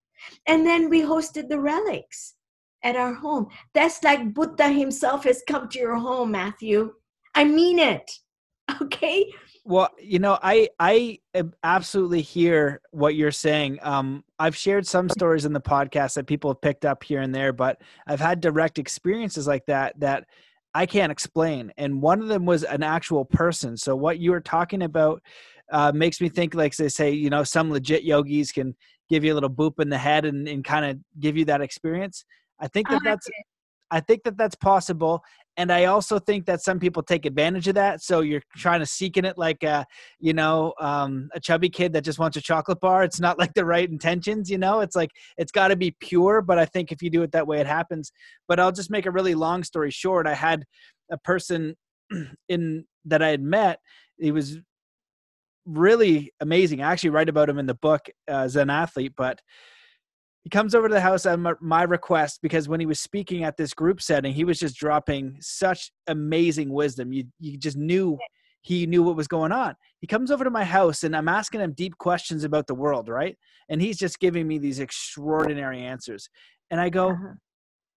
And then we hosted the relics at our home. That's like Buddha himself has come to your home, Matthew. I mean it. <laughs> okay well you know i i absolutely hear what you're saying. Um i've shared some stories in the podcast that people have picked up here and there but i've had direct experiences like that that i can't explain. And one of them was an actual person. So what you were talking about uh, makes me think like they say you know some legit yogis can give you a little boop in the head and, and kind of give you that experience. I think that that's I think that that's possible. And I also think that some people take advantage of that. So you're trying to seek in it like a, you know, um, a chubby kid that just wants a chocolate bar. It's not like the right intentions, you know. It's like it's got to be pure. But I think if you do it that way, it happens. But I'll just make a really long story short. I had a person <clears throat> in that I had met. He was really amazing. I actually write about him in the book uh, as an athlete, but he comes over to the house at my request because when he was speaking at this group setting, he was just dropping such amazing wisdom. You you just knew he knew what was going on. He comes over to my house and I'm asking him deep questions about the world, right? And he's just giving me these extraordinary answers. And I go, uh-huh.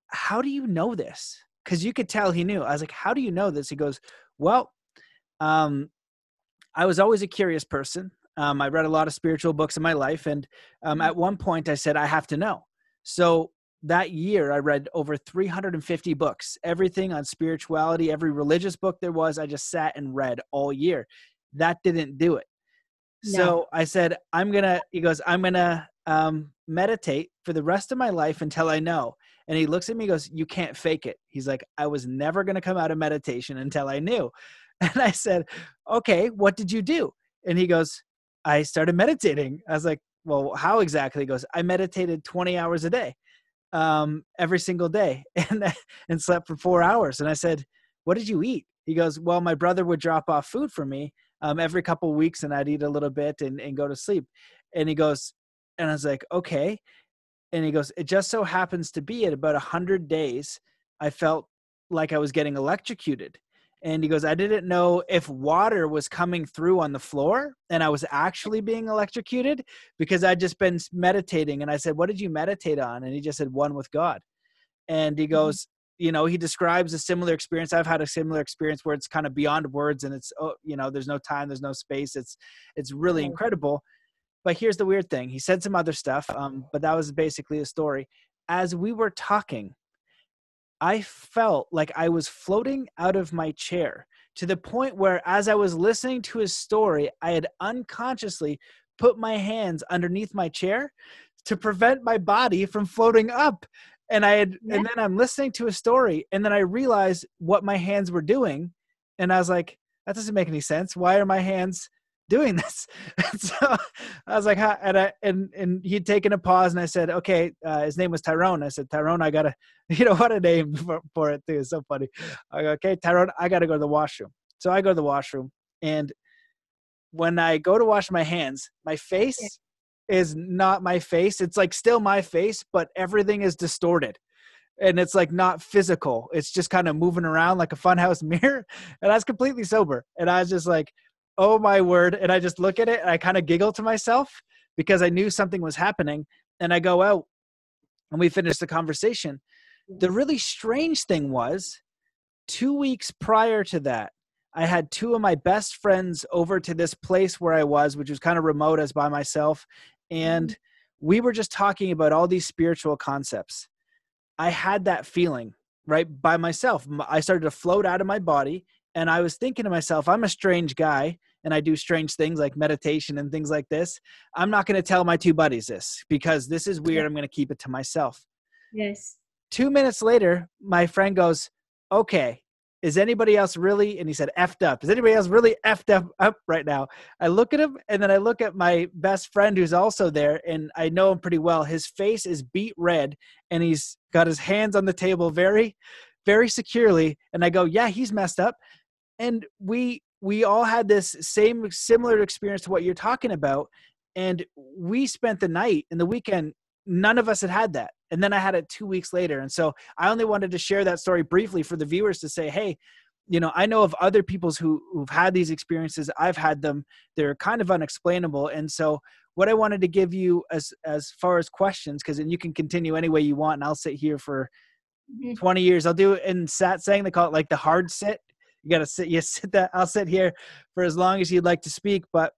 "How do you know this?" because you could tell he knew. I was like, how do you know this? He goes, well, um, I was always a curious person. Um, I read a lot of spiritual books in my life, and um, at one point I said I have to know. So that year I read over 350 books, everything on spirituality, every religious book there was. I just sat and read all year. That didn't do it. No. So I said, I'm gonna. He goes, I'm gonna um, meditate for the rest of my life until I know. And he looks at me, goes, You can't fake it. He's like, I was never gonna come out of meditation until I knew. <laughs> And I said, Okay, what did you do? And he goes, I started meditating. I was like, Well, how exactly? He goes, I meditated 20 hours a day, um, every single day, <laughs> and and slept for four hours. And I said, What did you eat? He goes, Well, my brother would drop off food for me um, every couple weeks, and I'd eat a little bit and, and go to sleep. And he goes, and I was like, okay. And he goes, it just so happens to be at about a hundred days, I felt like I was getting electrocuted. And he goes, I didn't know if water was coming through on the floor and I was actually being electrocuted because I'd just been meditating. And I said, What did you meditate on? And he just said, One with God. And he mm-hmm. goes. You know, he describes a similar experience. I've had a similar experience where it's kind of beyond words and it's, oh, you know, there's no time, there's no space. It's, it's really incredible. But here's the weird thing. He said some other stuff, um, but that was basically the story. As we were talking, I felt like I was floating out of my chair to the point where, as I was listening to his story, I had unconsciously put my hands underneath my chair to prevent my body from floating up. And I had, yeah. and then I'm listening to a story, and then I realized what my hands were doing, and I was like, that doesn't make any sense. Why are my hands doing <laughs> this. And so I was like, and I, and, and he'd taken a pause and I said, okay, uh, his name was Tyrone. I said, Tyrone, I gotta, <laughs> you know, what a name <laughs> for, for it too. It's so funny. I go, okay, Tyrone, I gotta go to the washroom. So I go to the washroom and when I go to wash my hands, my face yeah. is not my face. It's like still my face, but everything is distorted and it's like not physical. It's just kind of moving around like a funhouse mirror. And I was completely sober. And I was just like, oh my word. And I just look at it and I kind of giggle to myself because I knew something was happening. And I go out and we finish the conversation. The really strange thing was two weeks prior to that, I had two of my best friends over to this place where I was, which was kind of remote as by myself. And mm-hmm. we were just talking about all these spiritual concepts. I had that feeling right by myself. I started to float out of my body. And I was thinking to myself, I'm a strange guy and I do strange things like meditation and things like this, I'm not going to tell my two buddies this because this is weird. I'm going to keep it to myself. Yes. Two minutes later, my friend goes, Okay, is anybody else really? And he said, effed up. Is anybody else really effed up, up right now? I look at him and then I look at my best friend who's also there and I know him pretty well. His face is beat red and he's got his hands on the table very, very securely. And I go, yeah, he's messed up. And we we all had this same similar experience to what you're talking about and we spent the night and the weekend none of us had had that and then i had it two weeks later and so i only wanted to share that story briefly for the viewers to say hey you know i know of other people's who who've had these experiences i've had them they're kind of unexplainable and so what i wanted to give you as as far as questions because then you can continue any way you want and i'll sit here for mm-hmm. 20 years i'll do it in saying they call it like the hard sit you got to sit <laughs> you sit that i'll sit here for as long as you'd like to speak but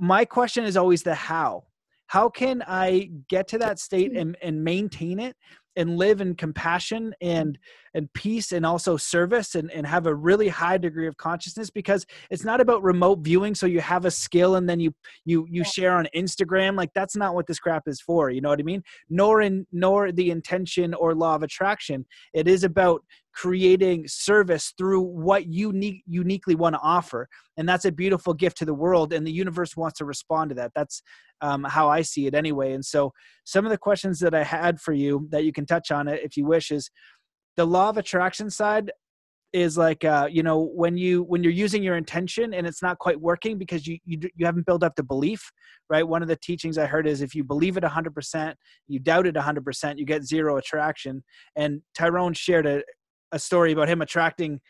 my question is always the how. How can i get to that state and, and maintain it and live in compassion and and peace and also service and, and have a really high degree of consciousness? Because it's not about remote viewing so you have a skill and then you you you share on instagram. Like that's not what this crap is for you know what i mean? Nor in nor the intention or law of attraction. It is about creating service through what you uniquely want to offer. And that's a beautiful gift to the world and the universe wants to respond to that. That's um, how i see it anyway. And so some of the questions that i had for you that you can touch on it if you wish is the law of attraction side is like uh, you know when you when you're using your intention and it's not quite working because you, you you haven't built up the belief right? One of the teachings i heard is if you believe it 100% you doubt it 100% you get zero attraction. And tyrone shared a, a story about him attracting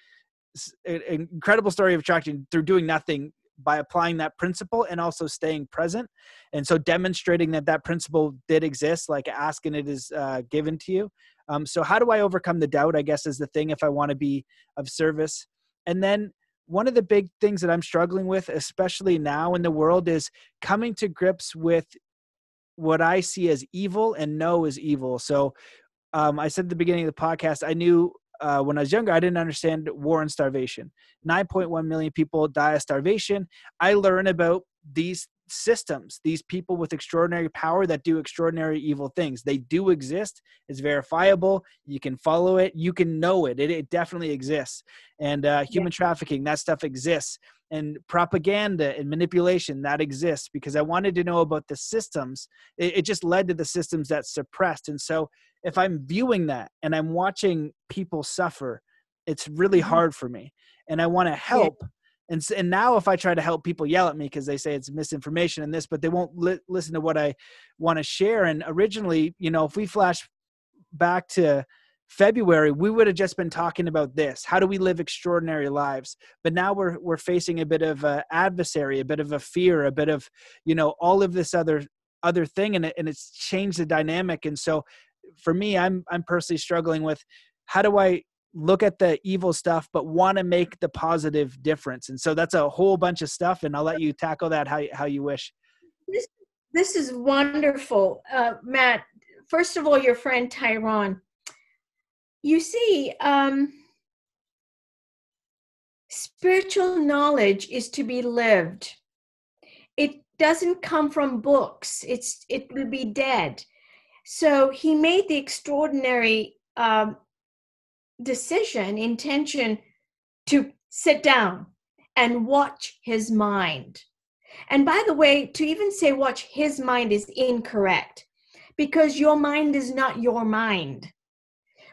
an incredible story of attracting through doing nothing by applying that principle and also staying present. And so demonstrating that that principle did exist like asking it is uh, given to you. Um, so how do i overcome the doubt i guess is the thing if i want to be of service. And then one of the big things that i'm struggling with especially now in the world is coming to grips with what i see as evil and know is evil. So um, i said at the beginning of the podcast i knew uh, when I was younger, I didn't understand war and starvation. 9.1 million people die of starvation. I learn about these systems, these people with extraordinary power that do extraordinary evil things. They do exist. It's verifiable. You can follow it. You can know it. It, it definitely exists. And uh, human yeah. trafficking, that stuff exists. And propaganda and manipulation, that exists because I wanted to know about the systems. It, it just led to the systems that suppressed. And so if I'm viewing that and I'm watching people suffer, it's really mm-hmm. hard for me. And I want to help. Yeah and and now if I try to help people yell at me because they say it's misinformation and this, but they won't li- listen to what I want to share. And originally, you know, if we flash back to February, we would have just been talking about this. How do we live extraordinary lives? But now we're we're facing a bit of a adversary, a bit of a fear, a bit of you know all of this other other thing, and it, and it's changed the dynamic. And so, for me, I'm I'm personally struggling with how do I look at the evil stuff but want to make the positive difference. And so that's a whole bunch of stuff and i'll let you tackle that how, how you wish. This, this is wonderful. Uh, matt first of all your friend tyrone. You see um, spiritual knowledge is to be lived. It doesn't come from books. It's it will be dead. So he made the extraordinary um, decision, intention to sit down and watch his mind. And by the way, to even say watch his mind is incorrect because your mind is not your mind.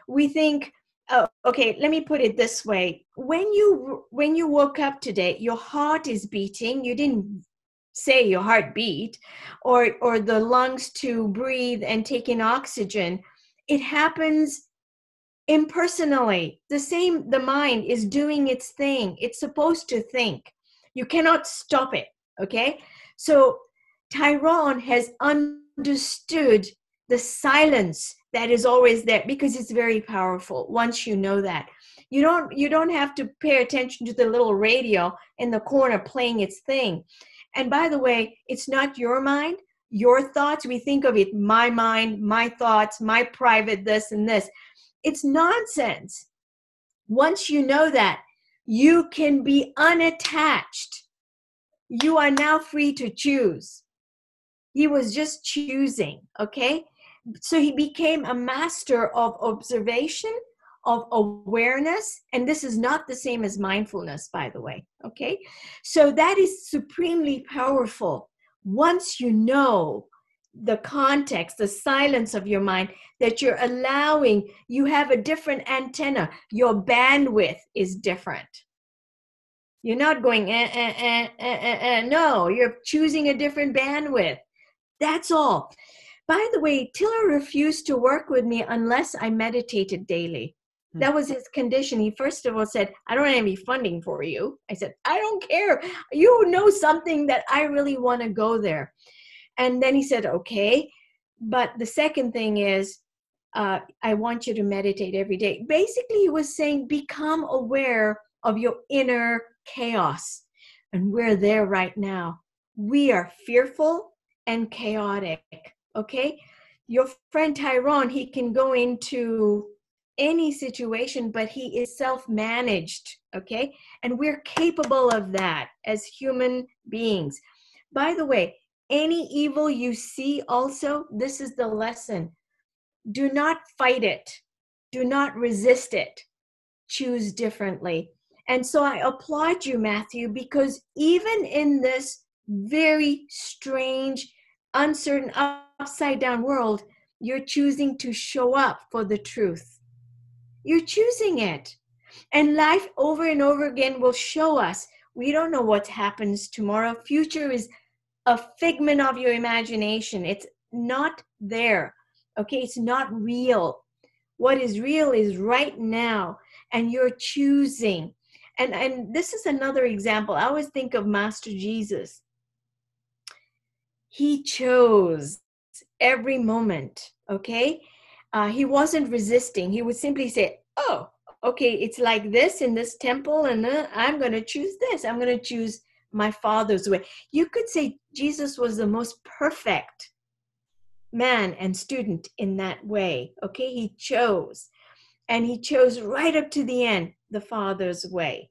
We think, oh, okay, let me put it this way. When you when you woke up today, your heart is beating. You didn't say your heart beat or or the lungs to breathe and take in oxygen. It happens impersonally. The same the mind is doing its thing. It's supposed to think. You cannot stop it okay? So tyrone has understood the silence that is always there because it's very powerful once you know that. You don't you don't have to pay attention to the little radio in the corner playing its thing. And by the way it's not your mind. Your thoughts we think of it my mind my thoughts my private this and this it's nonsense. Once you know that, you can be unattached. You are now free to choose. He was just choosing, okay? So he became a master of observation, of awareness, and this is not the same as mindfulness, by the way, okay? So that is supremely powerful. Once you know the context, the silence of your mind, that you're allowing, you have a different antenna. Your bandwidth is different. You're not going, eh, eh, eh, eh, eh, eh. no, you're choosing a different bandwidth. That's all. By the way, Tiller refused to work with me unless I meditated daily. Hmm. That was his condition. He first of all said, I don't have any funding for you. I said, I don't care. You know something that I really want to go there. And then he said, okay. But the second thing is, uh, I want you to meditate every day. Basically, he was saying, become aware of your inner chaos. And we're there right now. We are fearful and chaotic. Okay? Your friend Tyrone, he can go into any situation, but he is self managed. Okay? And we're capable of that as human beings. By the way, any evil you see also, this is the lesson. Do not fight it. Do not resist it. Choose differently. And so I applaud you, Matthew, because even in this very strange, uncertain, upside down world, you're choosing to show up for the truth. You're choosing it. And life over and over again will show us we don't know what happens tomorrow. Future is a figment of your imagination. It's not there. Okay, it's not real. What is real is right now, and you're choosing. and and this is another example i always think of master jesus he chose every moment okay uh, he wasn't resisting he would simply say oh okay it's like this in this temple and uh, i'm going to choose this i'm going to choose my father's way you could say jesus was the most perfect man and student in that way okay he chose and he chose right up to the end the father's way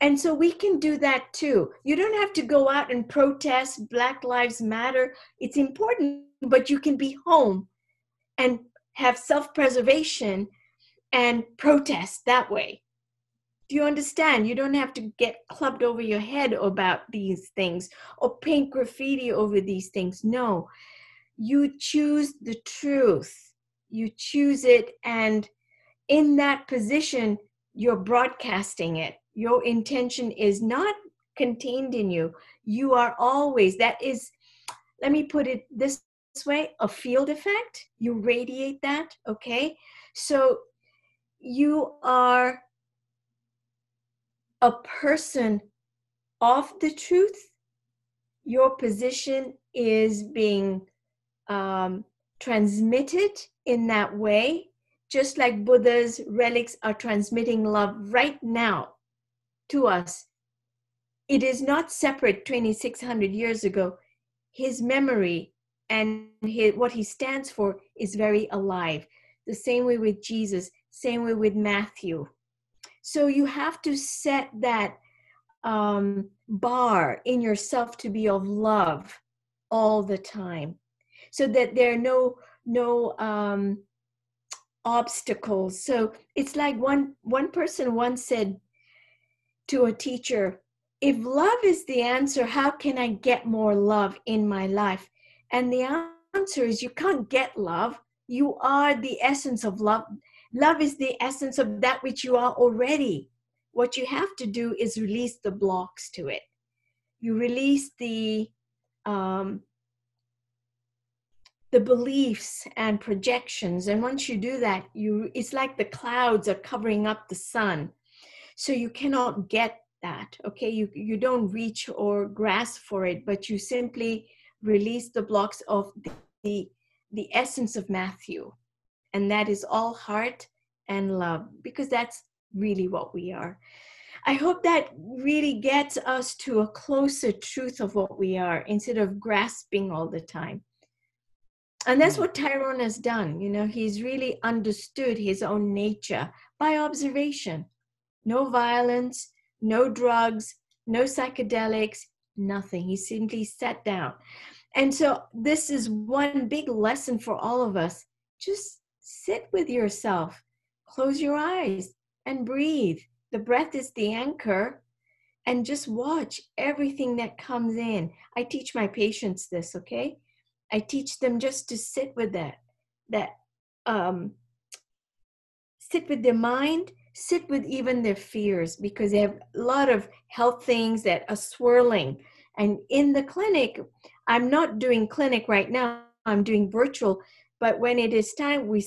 and so we can do that too. You don't have to go out and protest Black Lives Matter. It's important, but you can be home and have self preservation and protest that way. Do you understand? You don't have to get clubbed over your head about these things or paint graffiti over these things. No, you choose the truth. You choose it, and in that position, you're broadcasting it your intention is not contained in you you are always that is let me put it this way a field effect you radiate that okay so you are a person of the truth your position is being um, transmitted in that way just like buddha's relics are transmitting love right now to us. It is not separate 2600 years ago. His memory and his, what he stands for is very alive. The same way with Jesus, same way with Matthew. So you have to set that um, bar in yourself to be of love all the time, so that there are no no um, obstacles. So it's like one one person once said, to a teacher, if love is the answer, how can I get more love in my life? And the answer is you can't get love. You are the essence of love. Love is the essence of that which you are already. What you have to do is release the blocks to it. You release the um, the beliefs and projections, and once you do that, you it's like the clouds are covering up the sun so you cannot get that okay you you don't reach or grasp for it but you simply release the blocks of the the, the essence of matthew and that is all heart and love because that's really what we are i hope that really gets us to a closer truth of what we are instead of grasping all the time and that's hmm. what tyrone has done you know he's really understood his own nature by observation no violence, no drugs, no psychedelics, nothing. He simply sat down. And so, this is one big lesson for all of us. Just sit with yourself, close your eyes, and breathe. The breath is the anchor. And just watch everything that comes in. I teach my patients this, okay? I teach them just to sit with that, that um, sit with their mind sit with even their fears because they have a lot of health things that are swirling. And in the clinic, I'm not doing clinic right now, I'm doing virtual, but when it is time, we,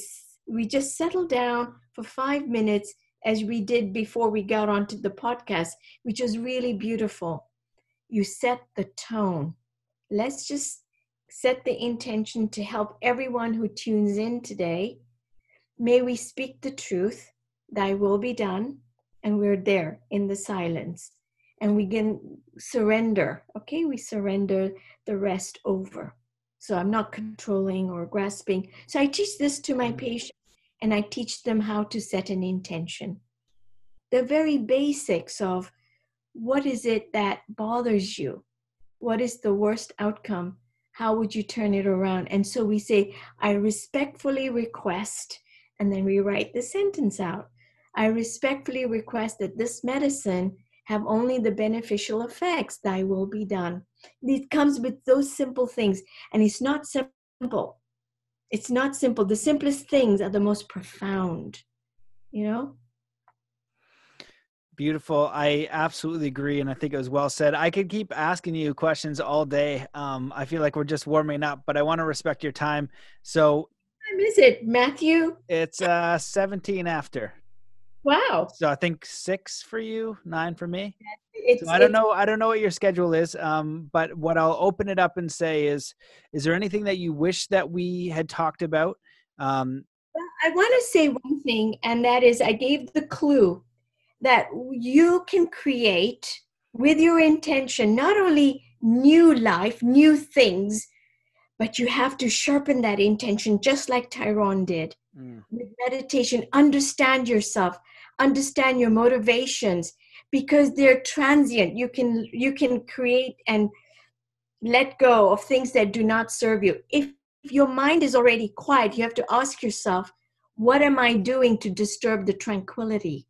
we just settle down for five minutes as we did before we got onto the podcast, which was really beautiful. You set the tone. Let's just set the intention to help everyone who tunes in today. May we speak the truth thy will be done and we're there in the silence and we can surrender okay we surrender the rest over so i'm not controlling or grasping. So i teach this to my mm. patients and i teach them how to set an intention. The very basics of what is it that bothers you? What is the worst outcome? How would you turn it around? And so we say i respectfully request and then we write the sentence out. I respectfully request that this medicine have only the beneficial effects, thy will be done. It comes with those simple things, and it's not simple. It's not simple. The simplest things are the most profound, you know? Beautiful. I absolutely agree. And I think it was well said. I could keep asking you questions all day. Um, I feel like we're just warming up, but I want to respect your time. So, what time is it, Matthew? It's uh, 17 after. Wow. So I think six for you, nine for me. So I don't know. I don't know what your schedule is. Um, but what I'll open it up and say is, is there anything that you wish that we had talked about? Um, I want to say one thing, and that is I gave the clue that you can create with your intention not only new life, new things, but you have to sharpen that intention just like Tyrone did mm, with meditation. Understand yourself, understand your motivations because they're transient. You can you can create and let go of things that do not serve you. If if your mind is already quiet, you have to ask yourself, what am I doing to disturb the tranquility?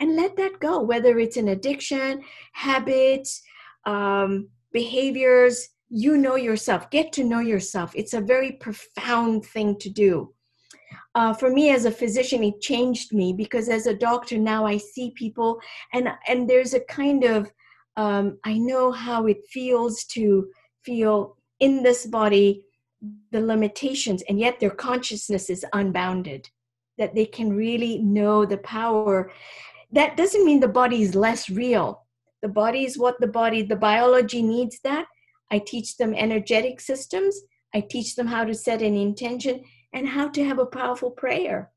And let that go, whether it's an addiction, habits, um, behaviors. You know yourself. Get to know yourself. It's a very profound thing to do. Uh, for me as a physician, it changed me because as a doctor now I see people, and and there's a kind of um, I know how it feels to feel in this body the limitations and yet their consciousness is unbounded that they can really know the power. That doesn't mean the body is less real. The body is what the body the biology needs that. I teach them energetic systems. I teach them how to set an intention and how to have a powerful prayer.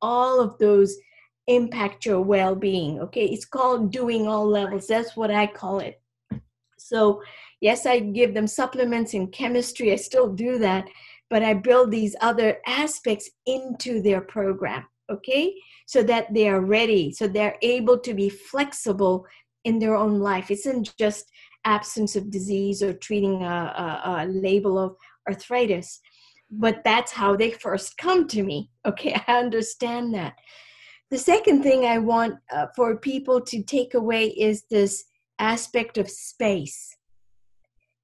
All of those impact your well-being okay? It's called doing all levels. That's what i call it. So yes i give them supplements in chemistry. I still do that but i build these other aspects into their program okay? So that they are ready so they're able to be flexible in their own life. It isn't just absence of disease or treating a, a, a label of arthritis but that's how they first come to me. Okay <laughs> i understand that. The second thing i want uh, for people to take away is this aspect of space.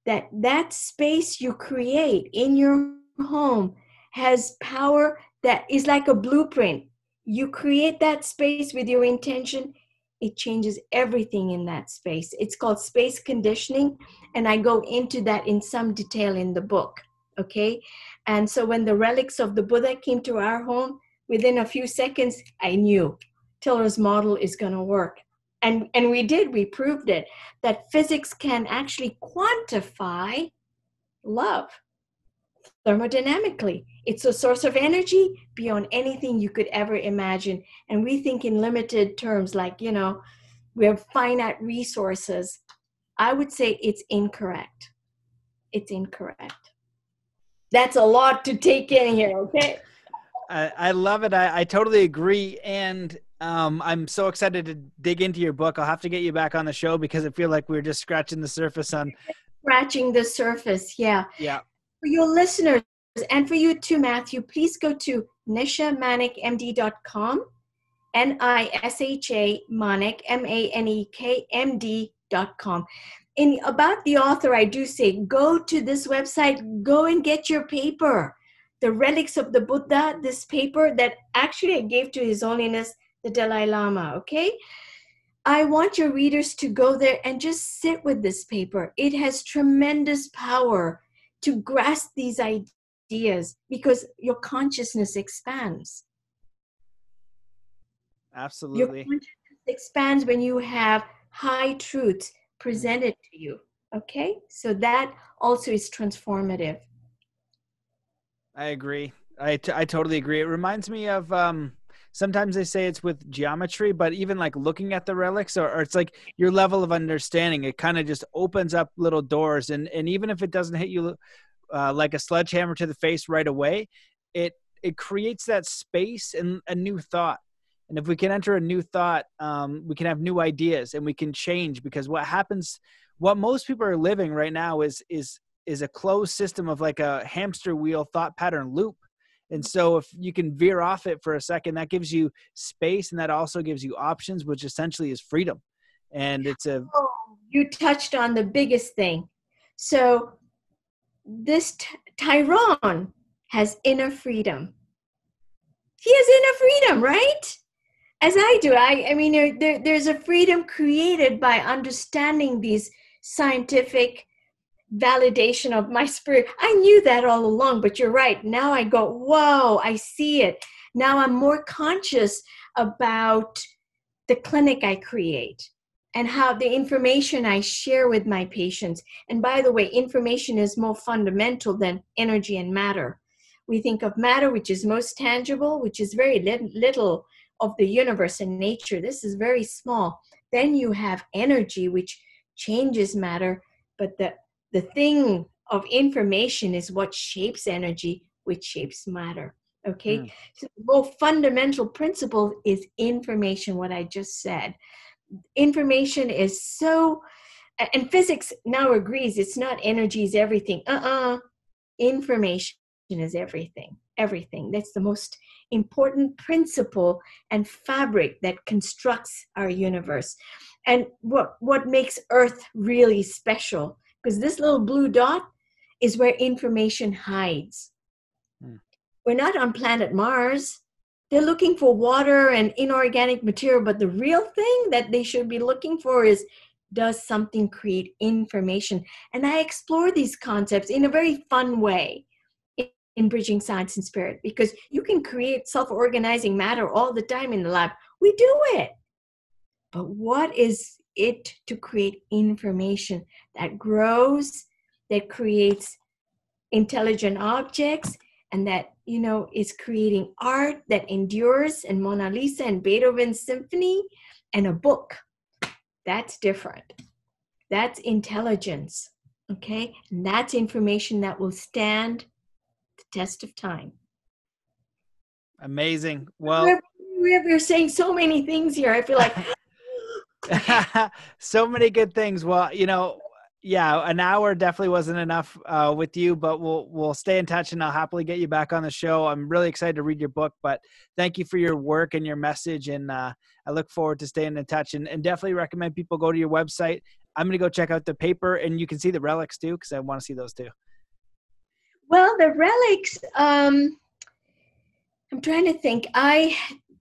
That that space you create in your home has power that is like a blueprint. You create that space with your intention it changes everything in that space. It's called space conditioning and i go into that in some detail in the book. Okay and so when the relics of the buddha came to our home within a few seconds i knew tiller's model is going to work. And and we did we proved it that physics can actually quantify love thermodynamically. It's a source of energy beyond anything you could ever imagine. And we think in limited terms like you know we have finite resources. I would say it's incorrect. It's incorrect that's a lot to take in here okay I, I love it. I, I totally agree. And um, I'm so excited to dig into your book. I'll have to get you back on the show because I feel like we are just scratching the surface on. scratching the surface yeah Yeah. for your listeners and for you too matthew please go to nishamanekmd.com n-i-s-h-a manek m-a-n-e-k m-d.com in about the author i do say go to this website go and get your paper the relics of the buddha this paper that actually i gave to his holiness the dalai lama okay I want your readers to go there and just sit with this paper. It has tremendous power to grasp these ideas because your consciousness expands. Absolutely, your consciousness expands when you have high truths presented to you. Okay? So that also is transformative. I agree. I, t- I totally agree. It reminds me of um, sometimes they say it's with geometry, but even like looking at the relics, or, or it's like your level of understanding. It kind of just opens up little doors, and and even if it doesn't hit you uh, like a sledgehammer to the face right away, it it creates that space and a new thought. And if we can enter a new thought, um, we can have new ideas, and we can change. Because what happens, what most people are living right now is is is a closed system of like a hamster wheel thought pattern loop and so if you can veer off it for a second, that gives you space and that also gives you options, which essentially is freedom. And it's a Oh, you touched on the biggest thing. So this t- Tyrone has inner freedom. He has inner freedom, right? As I do. I, I mean, there, there, there's a freedom created by understanding these scientific validation of my spirit. I knew that all along, but you're right. Now I go, whoa, I see it. Now I'm more conscious about the clinic I create and how the information I share with my patients. And by the way, information is more fundamental than energy and matter. We think of matter, which is most tangible, which is very little of the universe and nature. This is very small. Then you have energy, which changes matter, but the, the thing of information is what shapes energy, which shapes matter. Okay, mm. so the most fundamental principle is information, what I just said. Information is so, and physics now agrees it's not energy is everything. Uh uh-uh. uh Information is everything. Everything. That's the most important principle and fabric that constructs our universe. And what, what makes Earth really special, because this little blue dot is where information hides. Hmm. We're not on planet Mars. They're looking for water and inorganic material, but the real thing that they should be looking for is does something create information? And I explore these concepts in a very fun way in bridging science and spirit because you can create self organizing matter all the time in the lab. We do it. But what is it to create information that grows, that creates intelligent objects, and that you know is creating art that endures and Mona Lisa and Beethoven's symphony and a book? That's different. That's intelligence. Okay, and that's information that will stand test of time. Amazing. Well, we're, we're saying so many things here. I feel like <laughs> <laughs> so many good things. Well, you know, yeah, an hour definitely wasn't enough uh, with you, but we'll we'll stay in touch, and I'll happily get you back on the show. I'm really excited to read your book, but thank you for your work and your message, and uh, I look forward to staying in touch. And, and definitely recommend people go to your website. I'm going to go check out the paper, and you can see the relics too, because I want to see those too. Well, the relics, um, I'm trying to think. I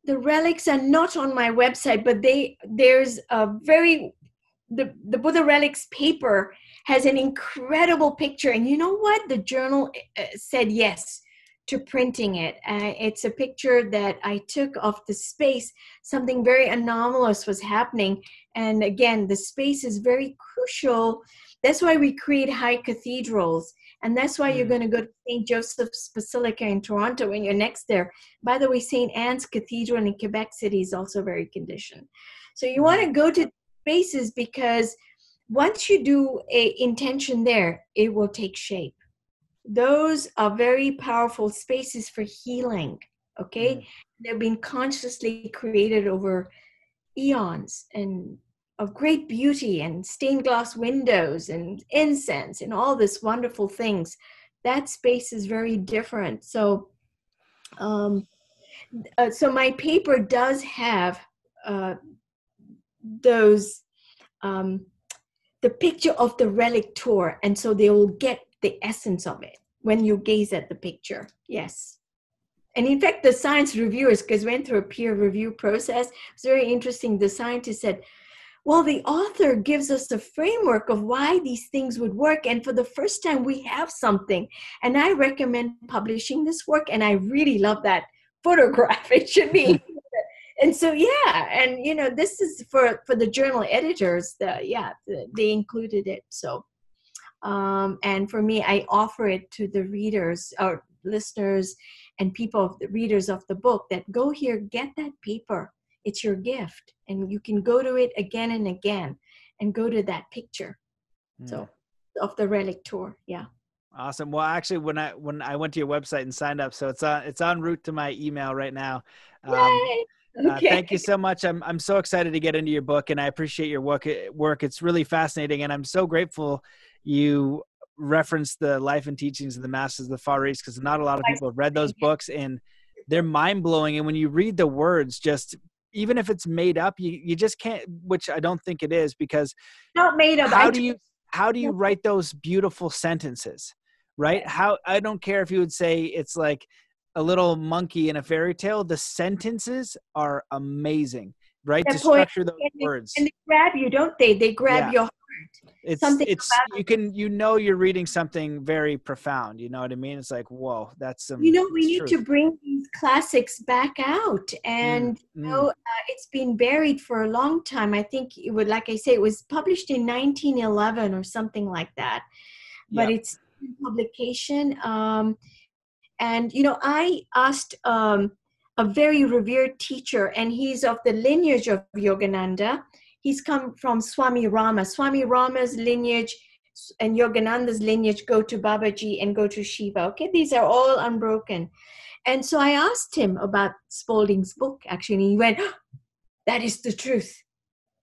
the relics are not on my website, but they there's a very the the Buddha relics paper has an incredible picture, and you know what? The journal uh, said yes to printing it. Uh, it's a picture that I took of the space. Something very anomalous was happening, and again, the space is very crucial. That's why we create high cathedrals and that's why you're mm. going to go to St. Joseph's Basilica in Toronto when you're next there. By the way, St. Anne's Cathedral in Quebec City is also very conditioned. So you want to go to spaces because once you do a intention there, it will take shape. Those are very powerful spaces for healing. Okay, mm. they've been consciously created over eons and of great beauty and stained glass windows and incense and all this wonderful things. That space is very different. So um, uh, so my paper does have uh, those um, the picture of the relic tour and so they will get the essence of it when you gaze at the picture. Yes. And in fact the science reviewers because went through a peer review process. It's very interesting. The scientists said well, the author gives us a framework of why these things would work. And for the first time, we have something. And I recommend publishing this work. And I really love that <laughs> photograph. It should be. <laughs> and so, yeah. And, you know, this is for, for the journal editors. The, yeah, they included it. So, um, and for me, I offer it to the readers or listeners and people, the readers of the book that go here, get that paper it's your gift and you can go to it again and again and go to that picture mm. so of the relic tour yeah awesome well actually when i when i went to your website and signed up so it's on it's on route to my email right now um, Yay! Uh, okay. Uh, thank you so much. I'm I'm so excited to get into your book, and I appreciate your work. Work. It's really fascinating, and I'm so grateful you referenced the life and teachings of the masters of the Far East because not a lot of people have read those books, and they're mind blowing. And when you read the words, just even if it's made up, you you just can't. Which I don't think it is because not made up. How do you how do you write those beautiful sentences? Right? How I don't care if you would say it's like a little monkey in a fairy tale. The sentences are amazing, right? to structure those and words. and they grab you, don't they? They grab yeah. your it's Something it's about- you can you know you're reading something very profound you know what i mean it's like whoa that's some You know, we need truth. to bring these classics back out, and you mm. know, uh, it's been buried for a long time. I think it would, like I say, it was published in 1911 or something like that, but Yeah. it's publication. Um, and you know, I asked um, a very revered teacher, and he's of the lineage of Yogananda. He's come from Swami Rama. Swami Rama's lineage and Yogananda's lineage go to Babaji and go to Shiva. Okay, these are all unbroken. And so I asked him about Spalding's book, actually, and he went, ah, That is the truth.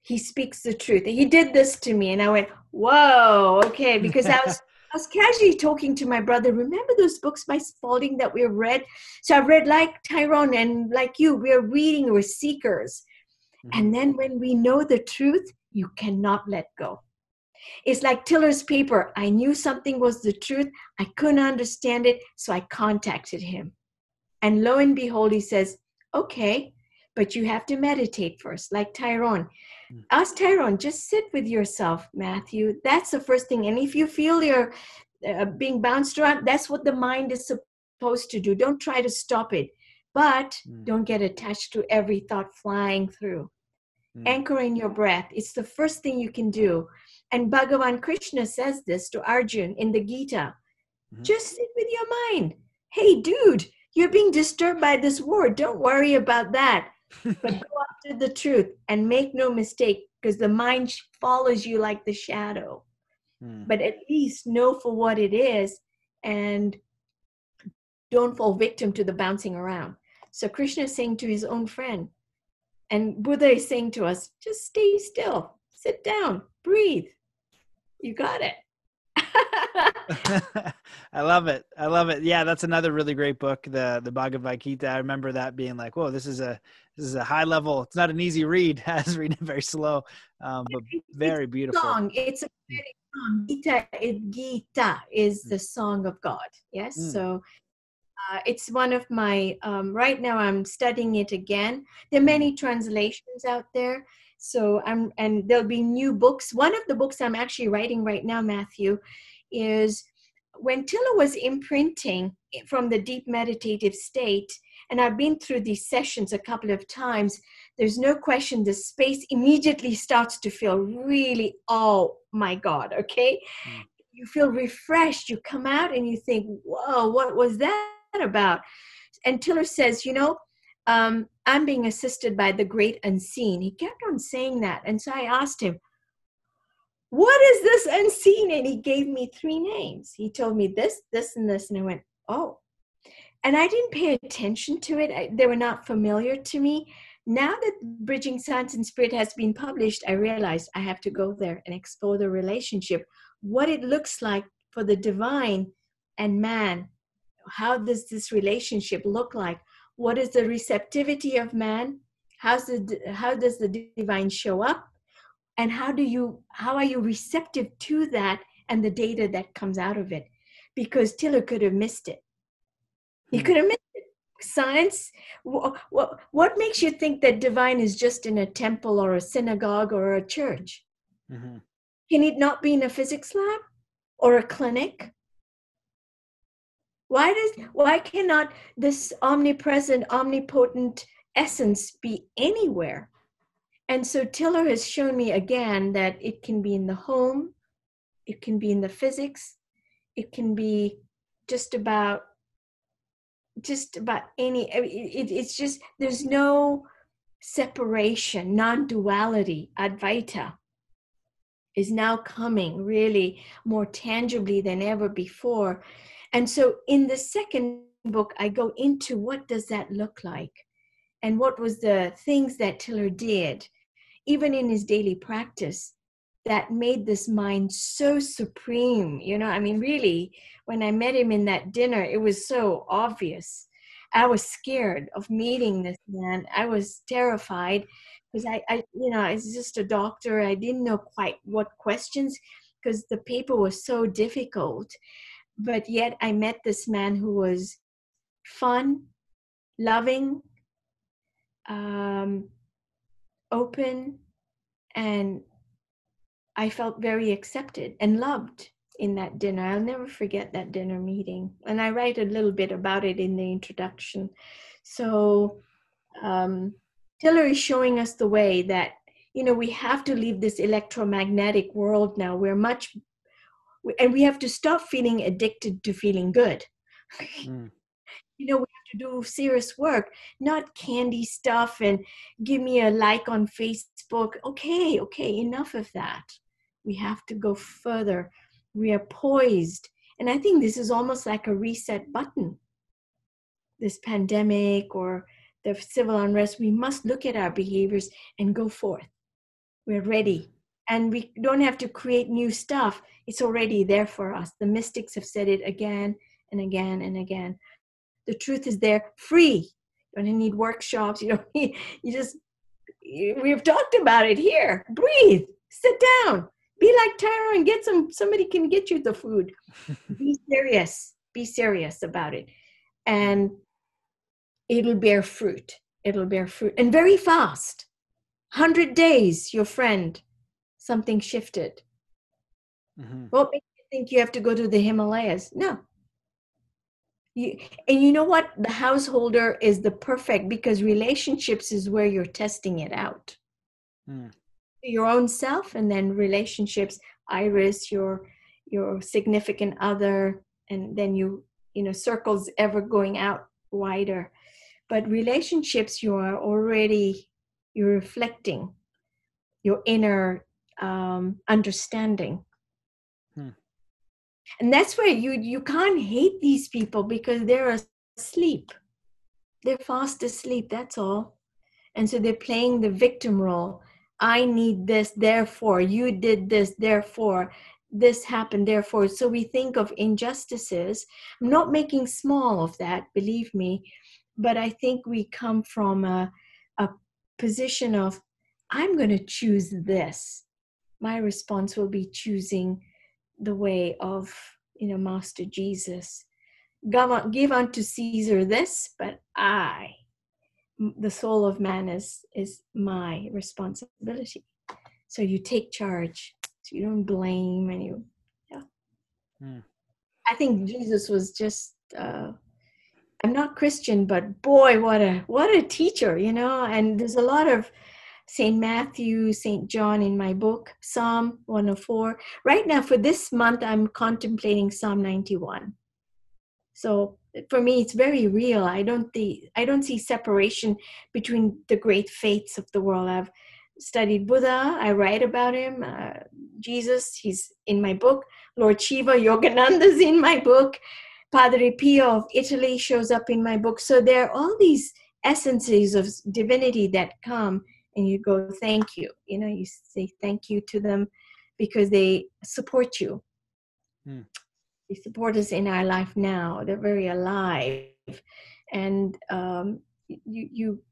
He speaks the truth. He did this to me. And I went, Whoa, okay, because I was <laughs> I was casually talking to my brother. Remember those books by Spalding that we read? So I've read like Tyrone and like you, we're reading, we're seekers. Mhm. And then when we know the truth, you cannot let go. It's like Tiller's paper. I knew something was the truth. I couldn't understand it, so I contacted him. And lo and behold, he says, Okay, but you have to meditate first, like Tyrone. Mm. Ask Tyrone, just sit with yourself, Matthew. That's the first thing. And if you feel you're uh, being bounced around, that's what the mind is supposed to do. Don't try to stop it, but Mm. don't get attached to every thought flying through Mm. anchor in your breath. It's the first thing you can do. And Bhagavan Krishna says this to Arjun in the Gita Mhm. just sit with your mind. Hey, dude, you're being disturbed by this war. Don't worry about that. <laughs> But go after the truth and make no mistake because the mind follows you like the shadow. Mm. But at least know for what it is and don't fall victim to the bouncing around. So Krishna is saying to his own friend, and Buddha is saying to us, just stay still, sit down, breathe. You got it. <laughs> <laughs> I love it. I love it. Yeah, that's another really great book, the the Bhagavad Gita. I remember that being like, "Whoa, this is a this is a high level. It's not an easy read. <laughs> I was reading it very slow, um, but very beautiful." song. It's a very song. Gita, it, Gita is the song of God. Yes. Mm. So uh, it's one of my, um, right now I'm studying it again. There are many translations out there. So I'm, and there'll be new books. One of the books I'm actually writing right now, Matthew, is when Tiller was imprinting from the deep meditative state, and I've been through these sessions a couple of times, there's no question the space immediately starts to feel really, oh my God, okay? Mm. You feel refreshed. You come out and you think, whoa, what was that about? And Tiller says, you know, um, I'm being assisted by the great unseen. He kept on saying that. And so I asked him, what is this unseen? And he gave me three names. He told me this, this, and this. And I went, oh. And I didn't pay attention to it. I, they were not familiar to me. Now that Bridging Science and Spirit has been published, I realized I have to go there and explore the relationship, what it looks like for the divine and man. How does this relationship look like? What is the receptivity of man? How's the, how does the divine show up? and how do you how are you receptive to that and the data that comes out of it because tiller could have missed it he Hmm. could have missed it science what, what, what makes you think that divine is just in a temple or a synagogue or a church Mhm. can it not be in a physics lab or a clinic why does why cannot this omnipresent omnipotent essence be anywhere and so Tiller has shown me again that it can be in the home, it can be in the physics, it can be just about just about any it, it- it's just there's no separation, non-duality, Advaita is now coming really more tangibly than ever before. And so in the second book, I go into what does that look like? And what was the things that Tiller did, even in his daily practice, that made this mind so supreme. You know, I mean, really, when I met him in that dinner, it was so obvious. I was scared of meeting this man. I was terrified because I, I, you know, I was just a doctor. I didn't know quite what questions because the paper was so difficult. But yet, I met this man who was fun, loving, um, open, and I felt very accepted and loved in that dinner. I'll never forget that dinner meeting. And I write a little bit about it in the introduction. So, um, is showing us the way that, you know, we have to leave this electromagnetic world now. We're much, and we have to stop feeling addicted to feeling good. <laughs> Mm. you know, we have to do serious work, not candy stuff and give me a like on Facebook. Okay, okay, enough of that. We have to go further. We are poised. And I think this is almost like a reset button. This pandemic or the civil unrest, we must look at our behaviors and go forth. We're ready. And we don't have to create new stuff. It's already there for us. The mystics have said it again and again and again. The truth is there free. You don't need workshops. You don't <laughs> need, you just, we've talked about it here. Breathe, sit down, be like Tyra and get some, somebody can get you the food. <laughs> be serious, be serious about it. And it'll bear fruit. It'll bear fruit and very fast. 100 days, your friend, something shifted. Mm-hmm. What makes you think you have to go to the Himalayas? No. You, and you know what? The householder is the perfect because relationships is where you're testing it out. Mm. Your own self and then relationships, Iris, your your significant other, and then you, you know, circles ever going out wider but relationships you are already you're reflecting your inner um, understanding. Hmm. and that's where you you can't hate these people because they're asleep. They're fast asleep that's all. And so they're playing the victim role. I need this therefore. You did this therefore. This happened therefore. So we think of injustices. I'm not making small of that believe me. But I think we come from a, a position of, I'm going to choose this. My response will be choosing the way of, you know, Master Jesus. Give unto Caesar this, but I, the soul of man is is my responsibility. So you take charge. So you don't blame and you, yeah. Mm. I think Jesus was just uh, I'm not Christian, but boy, what a what a teacher, you know. And there's a lot of St. Matthew, St. John in my book, Psalm 104. Right now, for this month, I'm contemplating Psalm 91. So for me, it's very real. I don't I don't see separation between the great faiths of the world. I've studied Buddha. I write about him. Uh, Jesus, he's in my book. Lord Shiva, Yogananda's in my book. Padre Pio of Italy shows up in my book. So there are all these essences of divinity that come and you go, thank you. You know, you say thank you to them because they support you. Hmm. They support us in our life now. They're very alive. And um, you, you,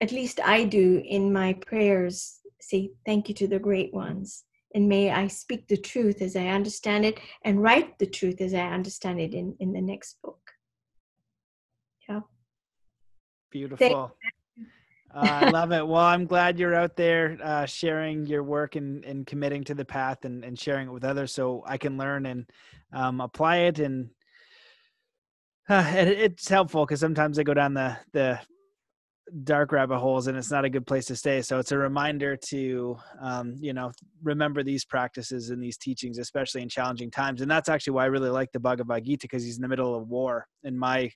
at least I do in my prayers, say thank you to the great ones and may I speak the truth as I understand it and write the truth as I understand it in, in the next book. Yeah. Beautiful. Uh, I love it. Well, I'm glad you're out there uh, sharing your work and, and committing to the path and, and sharing it with others so I can learn and um, apply it. And uh, it, it's helpful because sometimes I go down the, the dark rabbit holes and it's not a good place to stay so it's a reminder to um, you know remember these practices and these teachings especially in challenging times and that's actually why i really like the bhagavad gita because he's in the middle of war and my.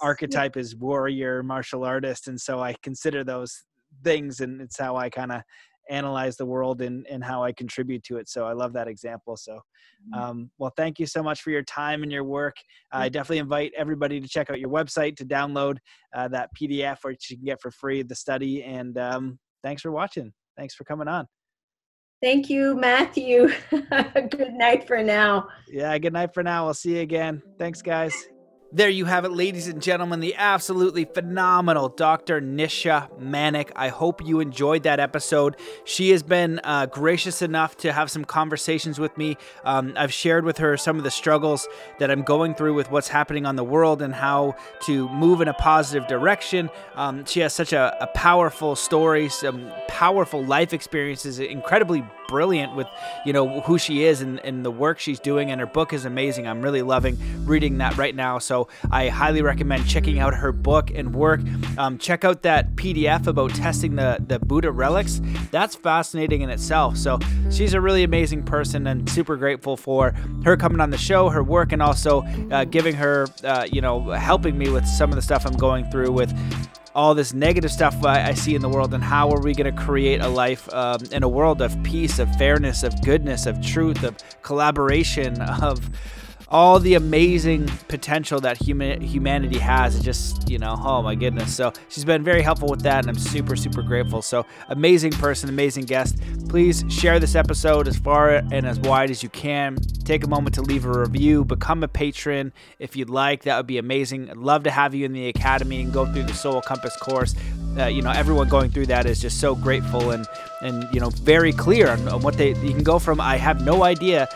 Archetype is warrior martial artist and so i consider those things and it's how i kind of analyze the world and, and how I contribute to it. So I love that example. So, mm-hmm. um, well, thank you so much for your time and your work. I definitely invite everybody to check out your website to download uh, that PDF, which you can get for free, the study. And um, thanks for watching. Thanks for coming on. Thank you, Matthew. <laughs> good night for now. Yeah, good night for now. We'll see you again. Thanks, guys. There you have it, ladies and gentlemen, the absolutely phenomenal Dr. Nisha Manek. I hope you enjoyed that episode. She has been uh, gracious enough to have some conversations with me. Um, I've shared with her some of the struggles that I'm going through with what's happening on the world and how to move in a positive direction. Um, she has such a, a powerful story, some powerful life experiences, incredibly brilliant with, you know, who she is and, and the work she's doing. And her book is amazing. I'm really loving reading that right now. So I highly recommend checking out her book and work. Um, check out that PDF about testing the, the Buddha relics. That's fascinating in itself. So she's a really amazing person and super grateful for her coming on the show, her work, and also uh, giving her, uh, you know, helping me with some of the stuff I'm going through with all this negative stuff I, I, see in the world, and how are we going to create a life um, in a world of peace, of fairness, of goodness, of truth, of collaboration, <laughs> of all the amazing potential that human humanity has. It just, you know, oh my goodness. So she's been very helpful with that, and I'm super, super grateful. So amazing person, amazing guest. Please share this episode as far and as wide as you can. Take a moment to leave a review, become a patron if you'd like. That would be amazing. I'd love to have you in the academy and go through the Soul Compass course. Uh, you know, everyone going through that is just so grateful and and you know very clear on, on what they. You can go from I have no idea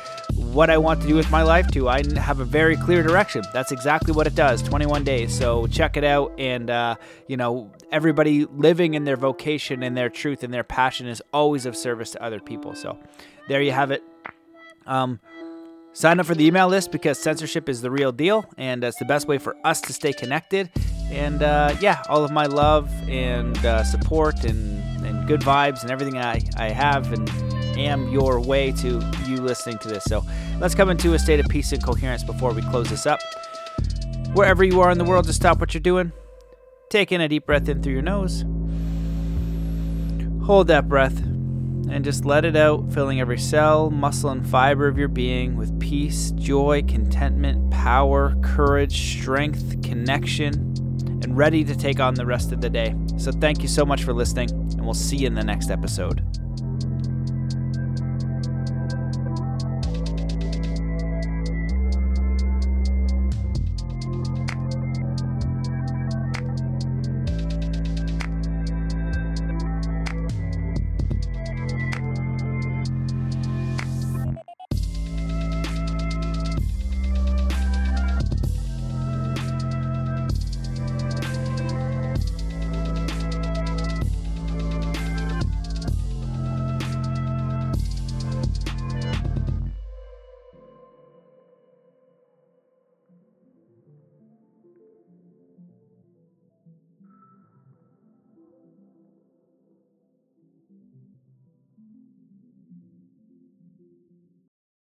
what I want to do with my life to. I have a very clear direction. That's exactly what it does 21 days. So check it out. And, uh, you know, everybody living in their vocation and their truth and their passion is always of service to other people. So there you have it. Um, sign up for the email list because censorship is the real deal and it's the best way for us to stay connected. And uh, yeah, all of my love and uh, support and, and good vibes and everything I, I have and am your way to you listening to this. So let's come into a state of peace and coherence before we close this up. Wherever you are in the world, just stop what you're doing. Take in a deep breath in through your nose. Hold that breath and just let it out, filling every cell, muscle, and fiber of your being with peace, joy, contentment, power, courage, strength, connection, and ready to take on the rest of the day. So, thank you so much for listening, and we'll see you in the next episode.